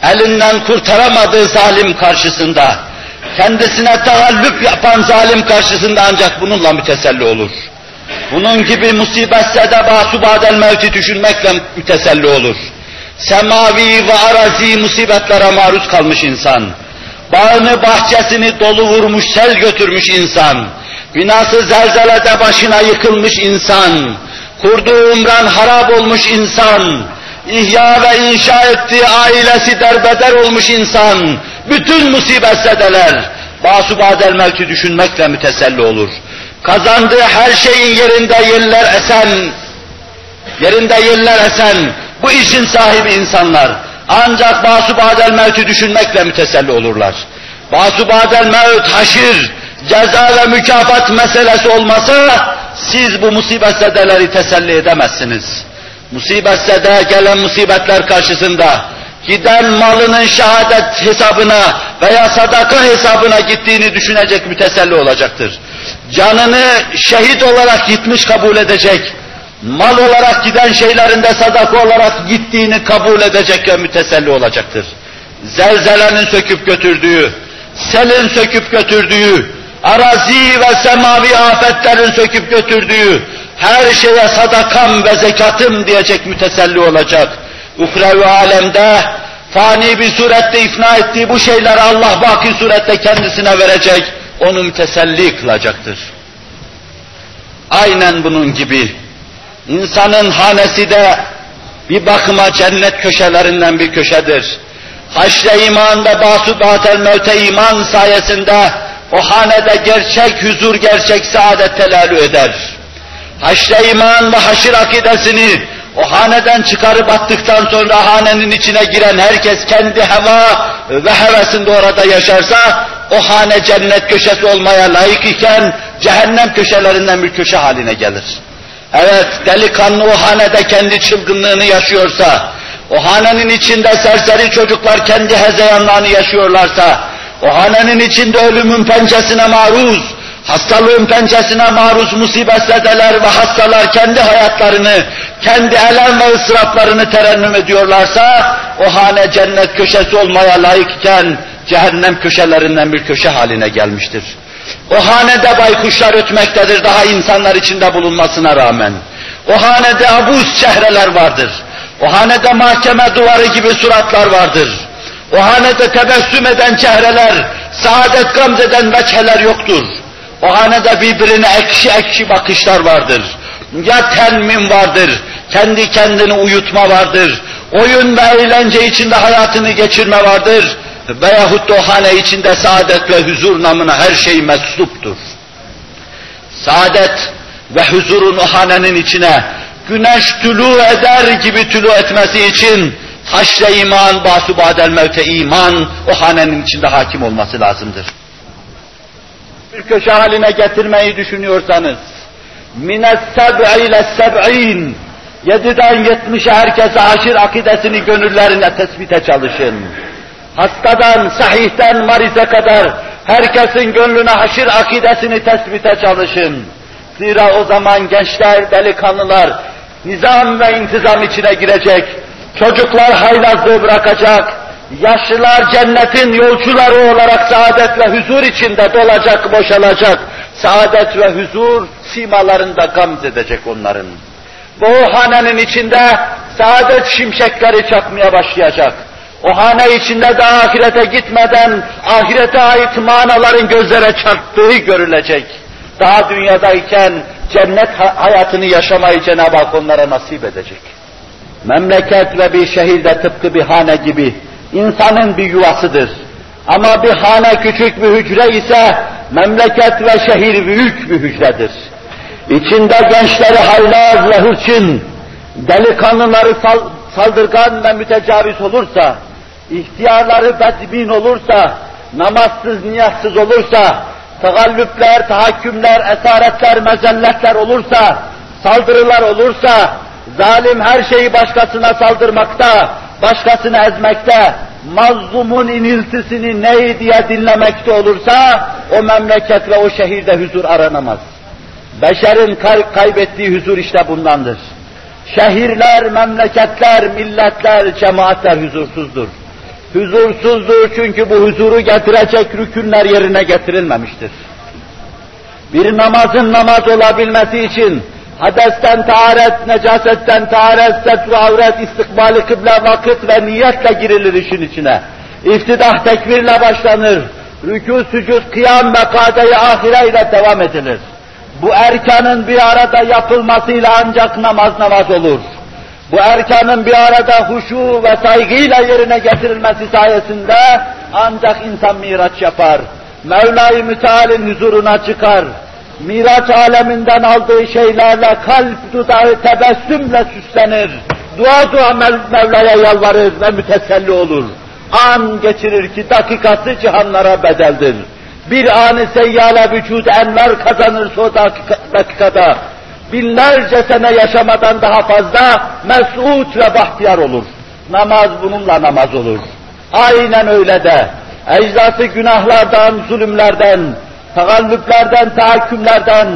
Elinden kurtaramadığı zalim karşısında, kendisine tahallüp yapan zalim karşısında ancak bununla müteselli olur. Bunun gibi musibetse de basubadel mevti düşünmekle müteselli olur. Semavi ve arazi musibetlere maruz kalmış insan. Bağını bahçesini dolu vurmuş, sel götürmüş insan. Binası zelzelede başına yıkılmış insan. Kurduğu umran harap olmuş insan. İhya ve inşa ettiği ailesi derbeder olmuş insan. Bütün musibetsedeler basubadel mevti düşünmekle müteselli olur kazandığı her şeyin yerinde yerler esen, yerinde yerler esen bu işin sahibi insanlar ancak basubadel mevtü düşünmekle müteselli olurlar. Basubadel mevt, haşir, ceza ve mükafat meselesi olmasa siz bu musibetsedeleri teselli edemezsiniz. Musibetsede gelen musibetler karşısında giden malının şehadet hesabına veya sadaka hesabına gittiğini düşünecek müteselli olacaktır canını şehit olarak gitmiş kabul edecek, mal olarak giden şeylerinde sadaka olarak gittiğini kabul edecek ve müteselli olacaktır. Zelzelenin söküp götürdüğü, selin söküp götürdüğü, arazi ve semavi afetlerin söküp götürdüğü, her şeye sadakam ve zekatım diyecek müteselli olacak. Uhrevi alemde fani bir surette ifna ettiği bu şeyleri Allah baki surette kendisine verecek onu müteselli kılacaktır. Aynen bunun gibi insanın hanesi de bir bakıma cennet köşelerinden bir köşedir. Haşre iman ve basu batel mevte iman sayesinde o hanede gerçek huzur, gerçek saadet telalü eder. Haşre iman ve haşir akidesini o haneden çıkarıp attıktan sonra hanenin içine giren herkes kendi heva ve hevesinde orada yaşarsa o hane cennet köşesi olmaya layık iken cehennem köşelerinden bir köşe haline gelir. Evet delikanlı o hanede kendi çılgınlığını yaşıyorsa, o hanenin içinde serseri çocuklar kendi hezeyanlarını yaşıyorlarsa, o hanenin içinde ölümün pençesine maruz, hastalığın pençesine maruz musibetsedeler ve hastalar kendi hayatlarını, kendi elem ve ısraflarını terennüm ediyorlarsa, o hane cennet köşesi olmaya layıkken, cehennem köşelerinden bir köşe haline gelmiştir. O hanede baykuşlar ötmektedir daha insanlar içinde bulunmasına rağmen. O hanede abuz çehreler vardır. O hanede mahkeme duvarı gibi suratlar vardır. O hanede tebessüm eden çehreler, saadet gamzeden veçheler yoktur. O hanede birbirine ekşi ekşi bakışlar vardır. Ya tenmin vardır, kendi kendini uyutma vardır. Oyun ve eğlence içinde hayatını geçirme vardır. Veyahut o hane içinde saadet ve huzur namına her şey mecluptur. Saadet ve huzurun o hanenin içine güneş tülü eder gibi tülü etmesi için haşre iman, basubadel mevte iman o hanenin içinde hakim olması lazımdır. Bir köşe haline getirmeyi düşünüyorsanız mines seb'i ile seb'in yediden yetmişe herkese haşir akidesini gönüllerine tespite çalışın. Hastadan, sahihten, marize kadar herkesin gönlüne haşir akidesini tespite çalışın. Zira o zaman gençler, delikanlılar nizam ve intizam içine girecek, çocuklar haylazlığı bırakacak, yaşlılar cennetin yolcuları olarak saadet ve huzur içinde dolacak, boşalacak, saadet ve huzur simalarında gamz edecek onların. Bu hanenin içinde saadet şimşekleri çakmaya başlayacak. O hane içinde de ahirete gitmeden ahirete ait manaların gözlere çarptığı görülecek. Daha dünyadayken cennet hayatını yaşamayı Cenab-ı Hak onlara nasip edecek. Memleket ve bir şehirde tıpkı bir hane gibi insanın bir yuvasıdır. Ama bir hane küçük bir hücre ise memleket ve şehir büyük bir hücredir. İçinde gençleri haylaz ve hırçın, delikanlıları sal saldırgan ve mütecaviz olursa, ihtiyarları bedbin olursa, namazsız, niyazsız olursa, tagallüpler, tahakkümler, esaretler, mezelletler olursa, saldırılar olursa, zalim her şeyi başkasına saldırmakta, başkasını ezmekte, mazlumun iniltisini ney diye dinlemekte olursa, o memleket ve o şehirde huzur aranamaz. Beşerin kay kaybettiği huzur işte bundandır. Şehirler, memleketler, milletler, cemaatler huzursuzdur. Huzursuzdur çünkü bu huzuru getirecek rükünler yerine getirilmemiştir. Bir namazın namaz olabilmesi için hadesten taharet, necasetten taharet, setru avret, istikbali kıble vakit ve niyetle girilir işin içine. İftidah tekbirle başlanır. Rükû, sücud, kıyam ve kade-i ahireyle devam edilir. Bu erkanın bir arada yapılmasıyla ancak namaz namaz olur. Bu erkanın bir arada huşu ve saygıyla yerine getirilmesi sayesinde ancak insan miraç yapar. Mevla-i Müteal'in huzuruna çıkar. Miraç aleminden aldığı şeylerle kalp dudağı tebessümle süslenir. Dua dua Mev Mevla'ya yalvarır ve müteselli olur. An geçirir ki dakikası cihanlara bedeldir. Bir anı seyyale vücut enver kazanırsa o dakika, dakikada binlerce sene yaşamadan daha fazla mesut ve bahtiyar olur. Namaz bununla namaz olur. Aynen öyle de ecdası günahlardan, zulümlerden, tagallüplerden, tahakkümlerden,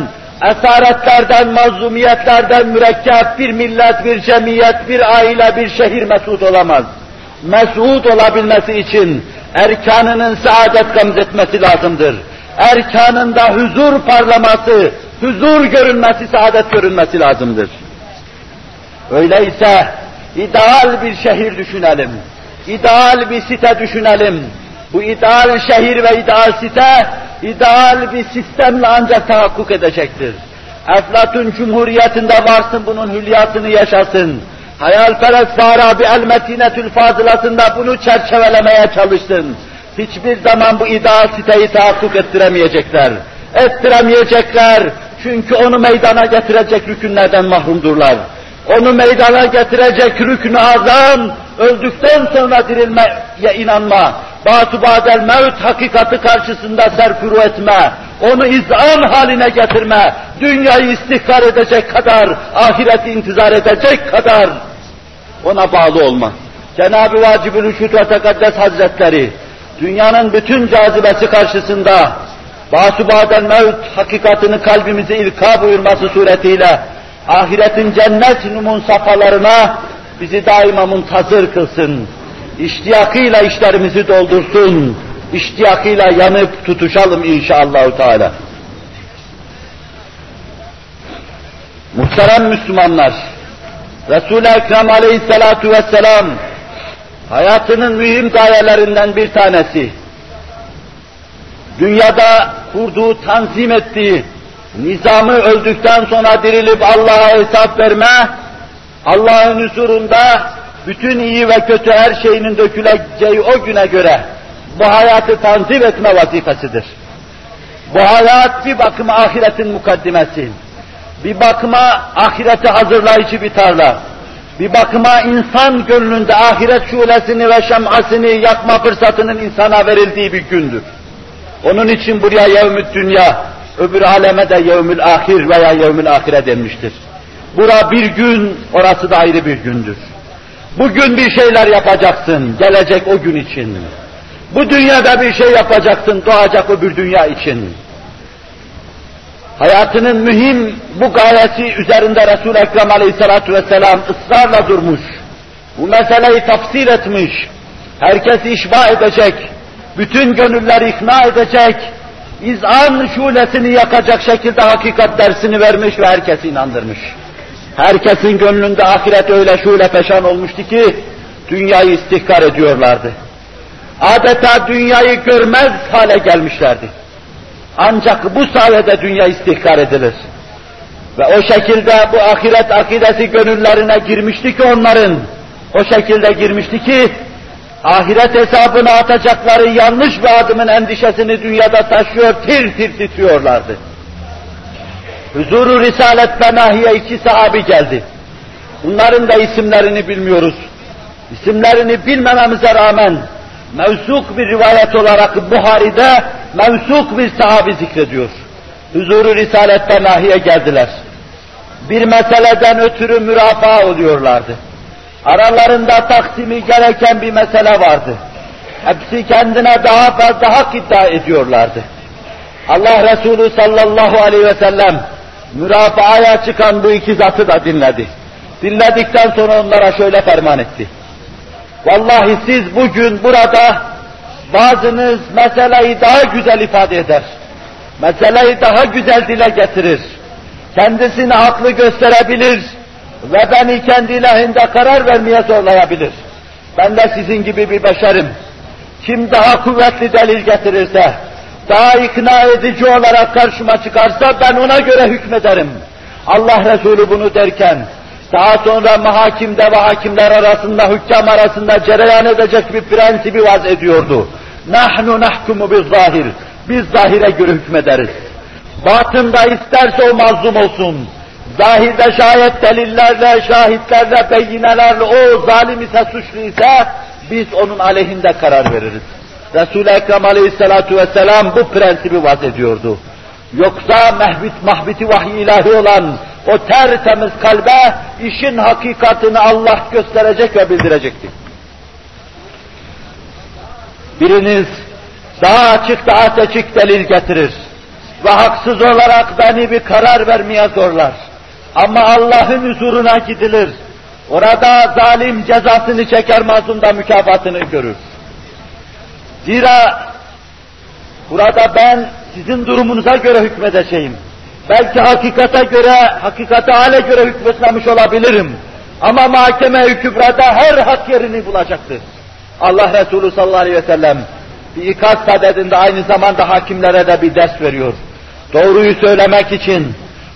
esaretlerden, mazlumiyetlerden mürekkep bir millet, bir cemiyet, bir aile, bir şehir mesut olamaz. Mesut olabilmesi için erkanının saadet gamzetmesi lazımdır. Erkanında huzur parlaması, huzur görünmesi, saadet görünmesi lazımdır. Öyleyse ideal bir şehir düşünelim. İdeal bir site düşünelim. Bu ideal şehir ve ideal site, ideal bir sistemle ancak tahakkuk edecektir. Eflatun Cumhuriyeti'nde varsın bunun hülyasını yaşasın. Hayalperest Farabi El-Metinetül Fazılasında bunu çerçevelemeye çalışsın. Hiçbir zaman bu ideal siteyi tahakkuk ettiremeyecekler. Ettiremeyecekler çünkü onu meydana getirecek rükünlerden mahrumdurlar. Onu meydana getirecek rüknü azam, öldükten sonra dirilmeye inanma, batı badel mevt hakikati karşısında serfuru etme, onu izan haline getirme, dünyayı istihkar edecek kadar, ahireti intizar edecek kadar ona bağlı olma. Cenab-ı Vacib-ül Üşüt ve Tekaddes Hazretleri, dünyanın bütün cazibesi karşısında Basubaden mevt hakikatini kalbimize ilka buyurması suretiyle ahiretin cennet numun safhalarına bizi daima muntazır kılsın. İştiyakıyla işlerimizi doldursun. İştiyakıyla yanıp tutuşalım inşallah Teala. Muhterem Müslümanlar, Resul-i Ekrem aleyhissalatu vesselam hayatının mühim gayelerinden bir tanesi, dünyada kurduğu, tanzim ettiği nizamı öldükten sonra dirilip Allah'a hesap verme, Allah'ın huzurunda bütün iyi ve kötü her şeyinin döküleceği o güne göre bu hayatı tanzim etme vazifesidir. Bu hayat bir bakıma ahiretin mukaddimesi, bir bakıma ahireti hazırlayıcı bir tarla, bir bakıma insan gönlünde ahiret şulesini ve şemasını yakma fırsatının insana verildiği bir gündür. Onun için buraya yevmü dünya, öbür aleme de yevmül ahir veya yevmül ahire denmiştir. Bura bir gün, orası da ayrı bir gündür. Bugün bir şeyler yapacaksın, gelecek o gün için. Bu dünyada bir şey yapacaksın, doğacak öbür dünya için. Hayatının mühim bu gayesi üzerinde Resul-i Ekrem aleyhissalatu vesselam ısrarla durmuş. Bu meseleyi tafsir etmiş. Herkesi işba edecek, bütün gönülleri ikna edecek, izan şulesini yakacak şekilde hakikat dersini vermiş ve herkesi inandırmış. Herkesin gönlünde ahiret öyle şule peşan olmuştu ki, dünyayı istihkar ediyorlardı. Adeta dünyayı görmez hale gelmişlerdi. Ancak bu sayede dünya istihkar edilir. Ve o şekilde bu ahiret akidesi gönüllerine girmişti ki onların, o şekilde girmişti ki, ahiret hesabına atacakları yanlış bir adımın endişesini dünyada taşıyor, tir tir titriyorlardı. Huzuru Risalet Benahi'ye iki sahabi geldi. Bunların da isimlerini bilmiyoruz. İsimlerini bilmememize rağmen mevsuk bir rivayet olarak Buhari'de mevsuk bir sahabi zikrediyor. Huzuru Risalet Benahi'ye geldiler. Bir meseleden ötürü mürafaa oluyorlardı. Aralarında taksimi gereken bir mesele vardı. Hepsi kendine daha fazla hak iddia ediyorlardı. Allah Resulü sallallahu aleyhi ve sellem mürafaaya çıkan bu iki zatı da dinledi. Dinledikten sonra onlara şöyle ferman etti. Vallahi siz bugün burada bazınız meseleyi daha güzel ifade eder. Meseleyi daha güzel dile getirir. Kendisini haklı gösterebilir ve beni kendi ilahinde karar vermeye zorlayabilir. Ben de sizin gibi bir beşerim. Kim daha kuvvetli delil getirirse, daha ikna edici olarak karşıma çıkarsa ben ona göre hükmederim. Allah Resulü bunu derken, daha sonra mahakimde ve hakimler arasında, hükam arasında cereyan edecek bir prensibi vaz ediyordu. Nahnu nahkumu biz zahir. Biz zahire göre hükmederiz. Batında isterse o mazlum olsun. Zahirde şayet delillerle, şahitlerle, beyinelerle o zalim ise suçlu ise biz onun aleyhinde karar veririz. Resul-i Ekrem aleyhissalatu vesselam bu prensibi vaz ediyordu. Yoksa mehbit mahbiti vahiy ilahi olan o tertemiz kalbe işin hakikatini Allah gösterecek ve bildirecekti. Biriniz daha açık daha seçik delil getirir ve haksız olarak beni bir karar vermeye zorlar. Ama Allah'ın huzuruna gidilir. Orada zalim cezasını çeker, mazlum da mükafatını görür. Zira burada ben sizin durumunuza göre hükmedeceğim. Belki hakikate göre, hakikate hale göre hükmetmemiş olabilirim. Ama mahkeme kübrada her hak yerini bulacaktır. Allah Resulü sallallahu aleyhi ve sellem bir ikaz sadedinde aynı zamanda hakimlere de bir ders veriyor. Doğruyu söylemek için,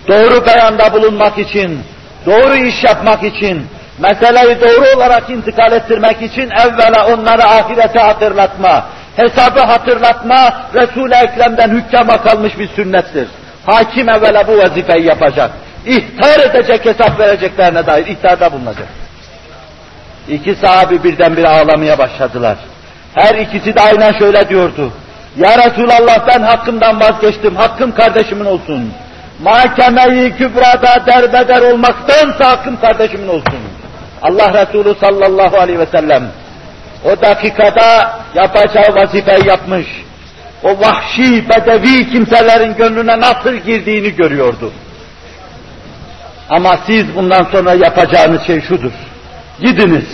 doğru beyanda bulunmak için, doğru iş yapmak için, meseleyi doğru olarak intikal ettirmek için evvela onları ahirete hatırlatma, hesabı hatırlatma Resul-i Ekrem'den hükkama kalmış bir sünnettir. Hakim evvela bu vazifeyi yapacak. İhtar edecek, hesap vereceklerine dair ihtarda bulunacak. İki sahabi birdenbire ağlamaya başladılar. Her ikisi de aynen şöyle diyordu. Ya Resulallah ben hakkımdan vazgeçtim, hakkım kardeşimin olsun. Mahkemeyi kübrada derbeder olmaktansa hakkım kardeşimin olsun. Allah Resulü sallallahu aleyhi ve sellem o dakikada yapacağı vazifeyi yapmış. o vahşi, bedevi kimselerin gönlüne nasıl girdiğini görüyordu. Ama siz bundan sonra yapacağınız şey şudur. Gidiniz.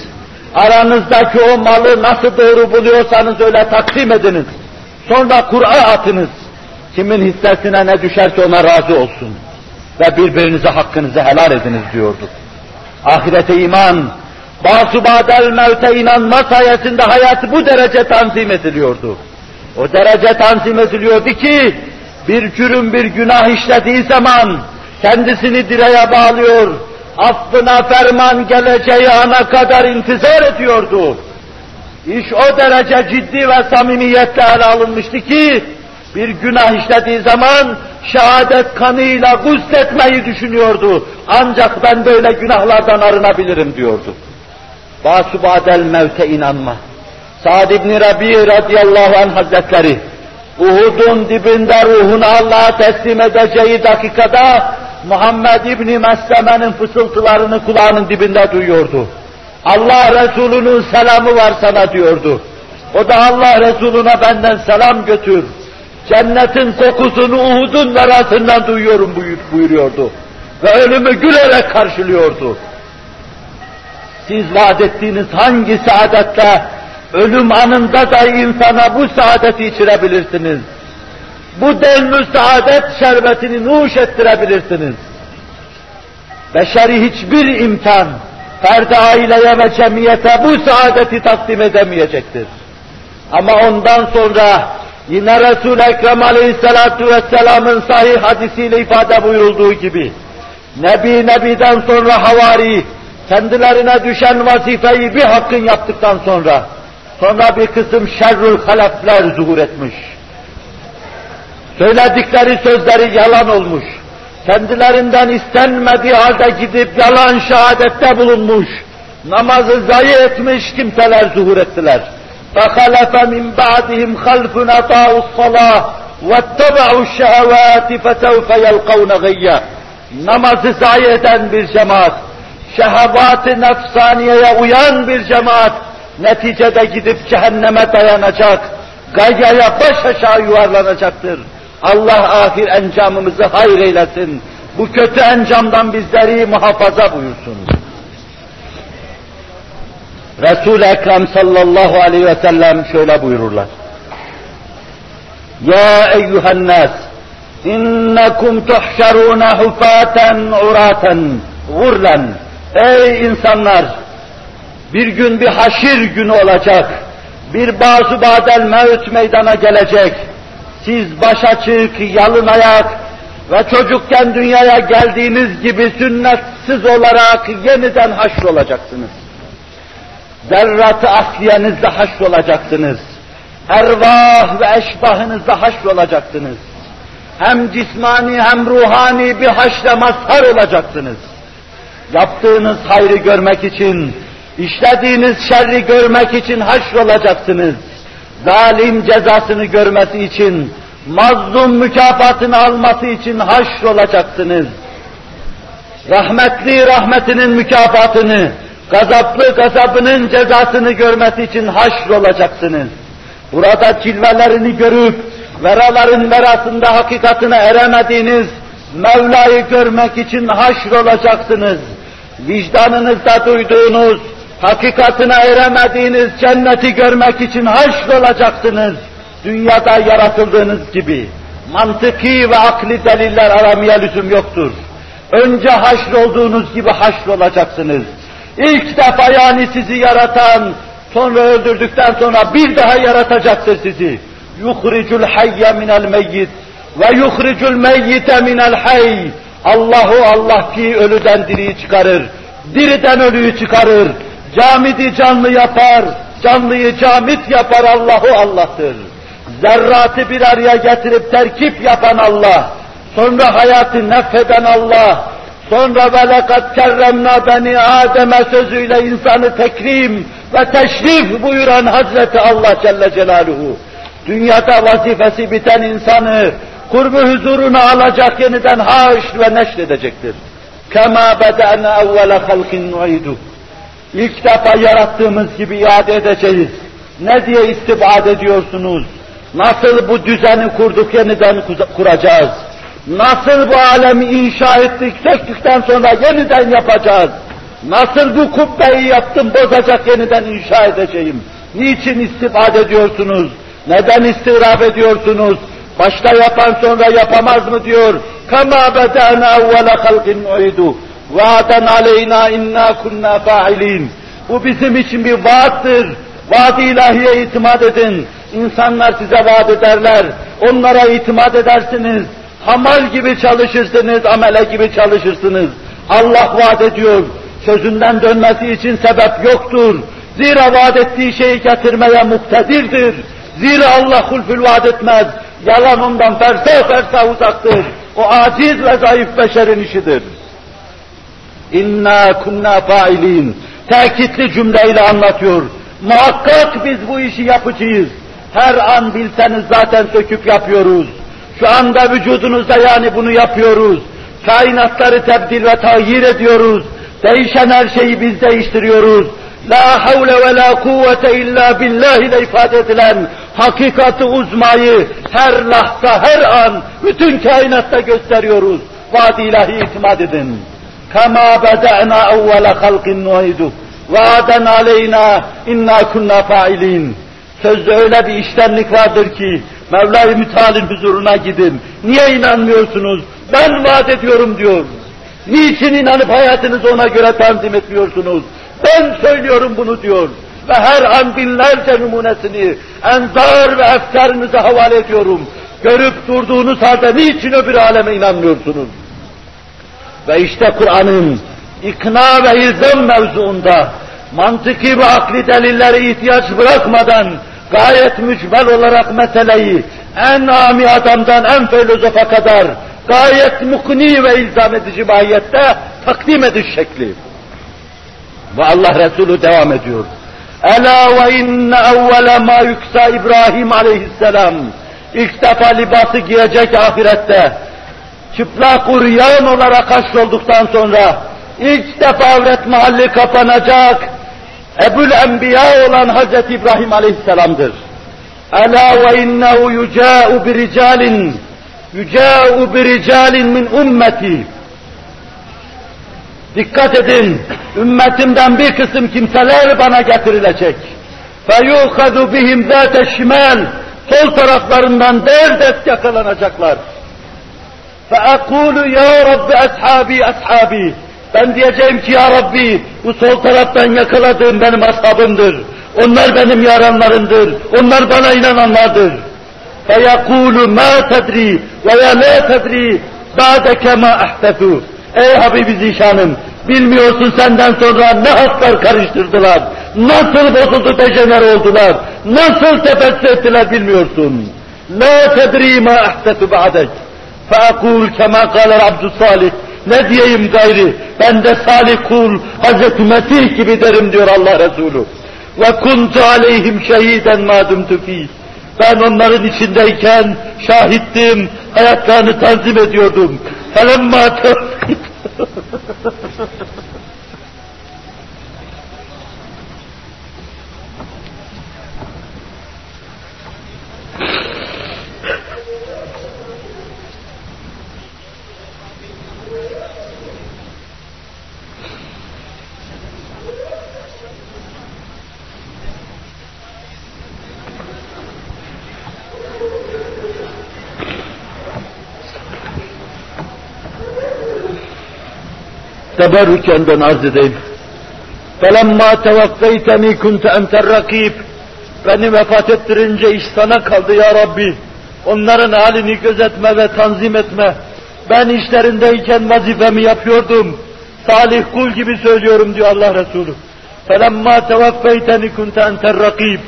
Aranızdaki o malı nasıl doğru buluyorsanız öyle takdim ediniz. Sonra Kur'a atınız. Kimin hissesine ne düşerse ona razı olsun. Ve birbirinize hakkınızı helal ediniz diyordu. Ahirete iman, basubadel mevte inanma sayesinde hayatı bu derece tanzim ediliyordu. O derece tanzim ediliyordu ki, bir cürüm bir günah işlediği zaman, kendisini direğe bağlıyor, affına ferman geleceği ana kadar intizar ediyordu. İş o derece ciddi ve samimiyetle ele alınmıştı ki, bir günah işlediği zaman şehadet kanıyla gusletmeyi düşünüyordu. Ancak ben böyle günahlardan arınabilirim diyordu. Basubadel mevte inanma. Sa'd ibn Rabi radıyallahu anh hazretleri, Uhud'un dibinde ruhunu Allah'a teslim edeceği dakikada Muhammed İbni Mesleme'nin fısıltılarını kulağının dibinde duyuyordu. Allah Resulü'nün selamı var sana diyordu. O da Allah Resulüne benden selam götür. Cennetin kokusunu Uhud'un arasından duyuyorum buyuruyordu. Ve ölümü gülerek karşılıyordu. Siz vaat ettiğiniz hangi saadetle ölüm anında da insana bu saadeti içirebilirsiniz bu denli saadet şerbetini nuş ettirebilirsiniz. Beşeri hiçbir imkan, ferdi aileye ve cemiyete bu saadeti takdim edemeyecektir. Ama ondan sonra yine Resul-i Ekrem Aleyhisselatü Vesselam'ın sahih hadisiyle ifade buyurulduğu gibi, Nebi Nebi'den sonra havari, kendilerine düşen vazifeyi bir hakkın yaptıktan sonra, sonra bir kısım şerrül halefler zuhur etmiş Söyledikleri sözleri yalan olmuş. Kendilerinden istenmediği halde gidip yalan şehadette bulunmuş. Namazı zayi etmiş kimseler zuhur ettiler. فَخَلَفَ مِنْ بَعْدِهِمْ خَلْفٌ اَطَاعُوا الصَّلَاةِ وَاتَّبَعُوا الشَّهَوَاتِ فَسَوْفَ يَلْقَوْنَ غَيَّ Namazı zayi eden bir cemaat, şehavat-ı nefsaniyeye uyan bir cemaat, neticede gidip cehenneme dayanacak, gayaya baş aşağı yuvarlanacaktır. Allah ahir encamımızı hayır eylesin. Bu kötü encamdan bizleri muhafaza buyursun. Resul-i Ekrem sallallahu aleyhi ve sellem şöyle buyururlar. Ya eyyühen nas, innekum tuhşerûne hufaten uraten gurlen. Ey insanlar! Bir gün bir haşir günü olacak. Bir bazı badel mevt meydana gelecek siz baş açık, yalın ayak ve çocukken dünyaya geldiğiniz gibi sünnetsiz olarak yeniden haşrolacaksınız. Zerrat-ı asliyenizde haşrolacaksınız. Ervah ve eşbahınızda haşrolacaksınız. Hem cismani hem ruhani bir haşre mazhar olacaksınız. Yaptığınız hayrı görmek için, işlediğiniz şerri görmek için haşrolacaksınız zalim cezasını görmesi için, mazlum mükafatını alması için haşr olacaksınız. Rahmetli rahmetinin mükafatını, gazaplı gazabının cezasını görmesi için haşr olacaksınız. Burada cilvelerini görüp, veraların verasında hakikatine eremediğiniz Mevla'yı görmek için haşr olacaksınız. Vicdanınızda duyduğunuz, hakikatine eremediğiniz cenneti görmek için haşrolacaksınız. Dünyada yaratıldığınız gibi. Mantıki ve akli deliller aramaya lüzum yoktur. Önce haşrolduğunuz gibi haşrolacaksınız. İlk defa yani sizi yaratan, sonra öldürdükten sonra bir daha yaratacaktır sizi. Yuhricul hayye minel meyyit ve yuhricul meyyite minel hayy. Allahu Allah ki ölüden diriyi çıkarır, diriden ölüyü çıkarır, Camidi canlı yapar, canlıyı camit yapar Allahu Allah'tır. Zerratı bir araya getirip terkip yapan Allah, sonra hayatı nefeden Allah, sonra ve lekad kerremna beni Adem'e sözüyle insanı tekrim ve teşrif buyuran Hazreti Allah Celle Celaluhu, dünyada vazifesi biten insanı kurbu huzuruna alacak yeniden haş ve neşredecektir. Kema beda'na evvele halkin nu'iduh. İlk defa yarattığımız gibi iade edeceğiz. Ne diye istibad ediyorsunuz? Nasıl bu düzeni kurduk yeniden kuracağız? Nasıl bu alemi inşa ettik, söktükten sonra yeniden yapacağız? Nasıl bu kubbeyi yaptım, bozacak yeniden inşa edeceğim? Niçin istifade ediyorsunuz? Neden istiraf ediyorsunuz? Başta yapan sonra yapamaz mı diyor. Kama bedana evvela halkin nu'idu. Vaaden aleyna inna kunna fa'ilin. Bu bizim için bir vaattır. Vaad-ı ilahiye itimat edin. İnsanlar size vaat ederler. Onlara itimat edersiniz. Hamal gibi çalışırsınız, amele gibi çalışırsınız. Allah vaat ediyor. Sözünden dönmesi için sebep yoktur. Zira vaat ettiği şeyi getirmeye muktedirdir. Zira Allah hulfül vaat etmez. Yalan ondan fersa fersa uzaktır. O aciz ve zayıf beşerin işidir. İnna kunna failin. Tekitli cümleyle anlatıyor. Muhakkak biz bu işi yapıcıyız. Her an bilseniz zaten söküp yapıyoruz. Şu anda vücudunuzda yani bunu yapıyoruz. Kainatları tebdil ve tahyir ediyoruz. Değişen her şeyi biz değiştiriyoruz. La havle ve la kuvvete illa billah ile ifade edilen hakikati uzmayı her lahza, her an bütün kainatta gösteriyoruz. Vaad ilahi itimat edin. Kama beda'na evvele halkin nu'idu. Vaaden aleyna inna kunna failin. Sözde öyle bir iştenlik vardır ki Mevla-i Müteal'in huzuruna gidin. Niye inanmıyorsunuz? Ben vaat ediyorum diyor. Niçin inanıp hayatınızı ona göre tanzim etmiyorsunuz? Ben söylüyorum bunu diyor. Ve her an binlerce numunesini enzar ve efkarınıza havale ediyorum. Görüp durduğunuz halde niçin öbür aleme inanmıyorsunuz? Ve işte Kur'an'ın ikna ve ilzam mevzuunda mantıki ve akli delilleri ihtiyaç bırakmadan gayet mücmel olarak meseleyi en ami adamdan en filozofa kadar gayet mukni ve ilzam edici mahiyette takdim ediş şekli. Ve Allah Resulü devam ediyor. Ela ve inne evvele ma yüksa İbrahim aleyhisselam. İlk defa libası giyecek ahirette. Çıplak uryan olarak haşrolduktan sonra ilk defa avret mahalli kapanacak. Ebul Enbiya olan Hazreti İbrahim aleyhisselamdır. Ela ve innehu yücâ'u biricalin yücâ'u biricalin min ümmeti Dikkat edin, ümmetimden bir kısım kimseler bana getirilecek. فَيُؤْخَذُ بِهِمْ ذَاتَ الشِّمَالِ Sol taraflarından derdest yakalanacaklar. فَاَقُولُ يَا رَبِّ أَصْحَابِي أَصْحَابِي Ben diyeceğim ki ya Rabbi bu sol taraftan yakaladığım benim ashabımdır. Onlar benim yaranlarımdır. Onlar bana inananlardır. فَيَقُولُ مَا تَدْرِي وَيَا لَا تَدْرِي بَعْدَكَ مَا أَحْتَثُوا Ey Habibi Zişanım, bilmiyorsun senden sonra ne hatlar karıştırdılar, nasıl bozuldu dejener oldular, nasıl tefessü ettiler bilmiyorsun. La tedri ma ahdetu ba'dek. Feakul kema kâler Abdüsalih. Ne diyeyim gayri, ben de salih kul, Hazreti Mesih gibi derim diyor Allah Resulü. Ve kuntu aleyhim şehiden madum tüfi. Ben onların içindeyken şahittim, hayatlarını tanzim ediyordum. فَلَمَّا teberrüken ben arz edeyim. فَلَمَّا تَوَفَّيْتَنِي كُنْتَ اَنْتَ الرَّقِيبِ Beni vefat ettirince iş sana kaldı ya Rabbi. Onların halini gözetme ve tanzim etme. Ben işlerindeyken vazifemi yapıyordum. Salih kul gibi söylüyorum diyor Allah Resulü. فَلَمَّا تَوَفَّيْتَنِ كُنْتَ اَنْتَ الرَّقِيبِ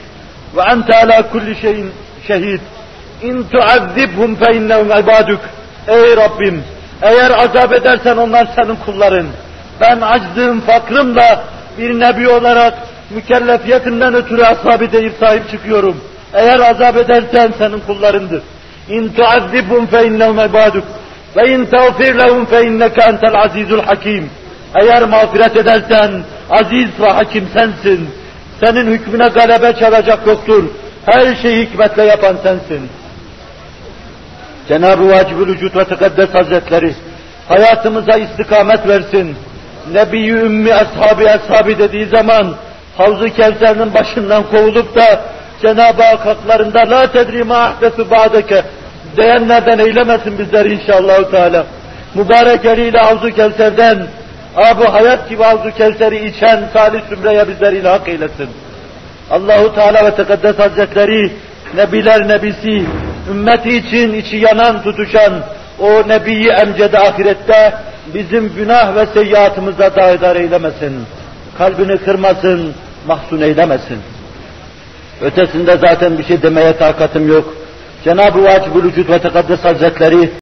وَاَنْتَ عَلَى كُلِّ شَيْءٍ şehid. İn tuazzibhum fe innehum ibaduk. Ey Rabbim, Eğer azap edersen onlar senin kulların. Ben aczdığım fakrımla bir nebi olarak mükellefiyetinden ötürü ashabı deyip sahip çıkıyorum. Eğer azap edersen senin kullarındır. İn tuazzibhum fe innehum ibaduk ve in tağfir lehum fe inneke entel azizul hakim. Eğer mağfiret edersen aziz ve hakim sensin. Senin hükmüne galebe çalacak yoktur. Her şeyi hikmetle yapan sensin. Cenab-ı Vacibül Vücut ve Tekaddes Hazretleri hayatımıza istikamet versin. Nebi-i Ümmi Ashabi Ashabi dediği zaman Havzu Kevser'in başından kovulup da Cenab-ı Hak haklarında la tedri ma ahdesu ba'deke diyenlerden eylemesin bizleri inşallah Teala. Mübarek eliyle Havzu Kevser'den Abu Hayat gibi Havzu Kevser'i içen salih zümreye bizleri ilhak eylesin. Allahu Teala ve Tekaddes Hazretleri Nebiler Nebisi, ümmeti için içi yanan tutuşan o Nebiyi emcede ahirette bizim günah ve seyyiatımıza daidar eylemesin. Kalbini kırmasın, mahzun eylemesin. Ötesinde zaten bir şey demeye takatım yok. Cenab-ı Vacibül Vücud ve Tekaddes Hazretleri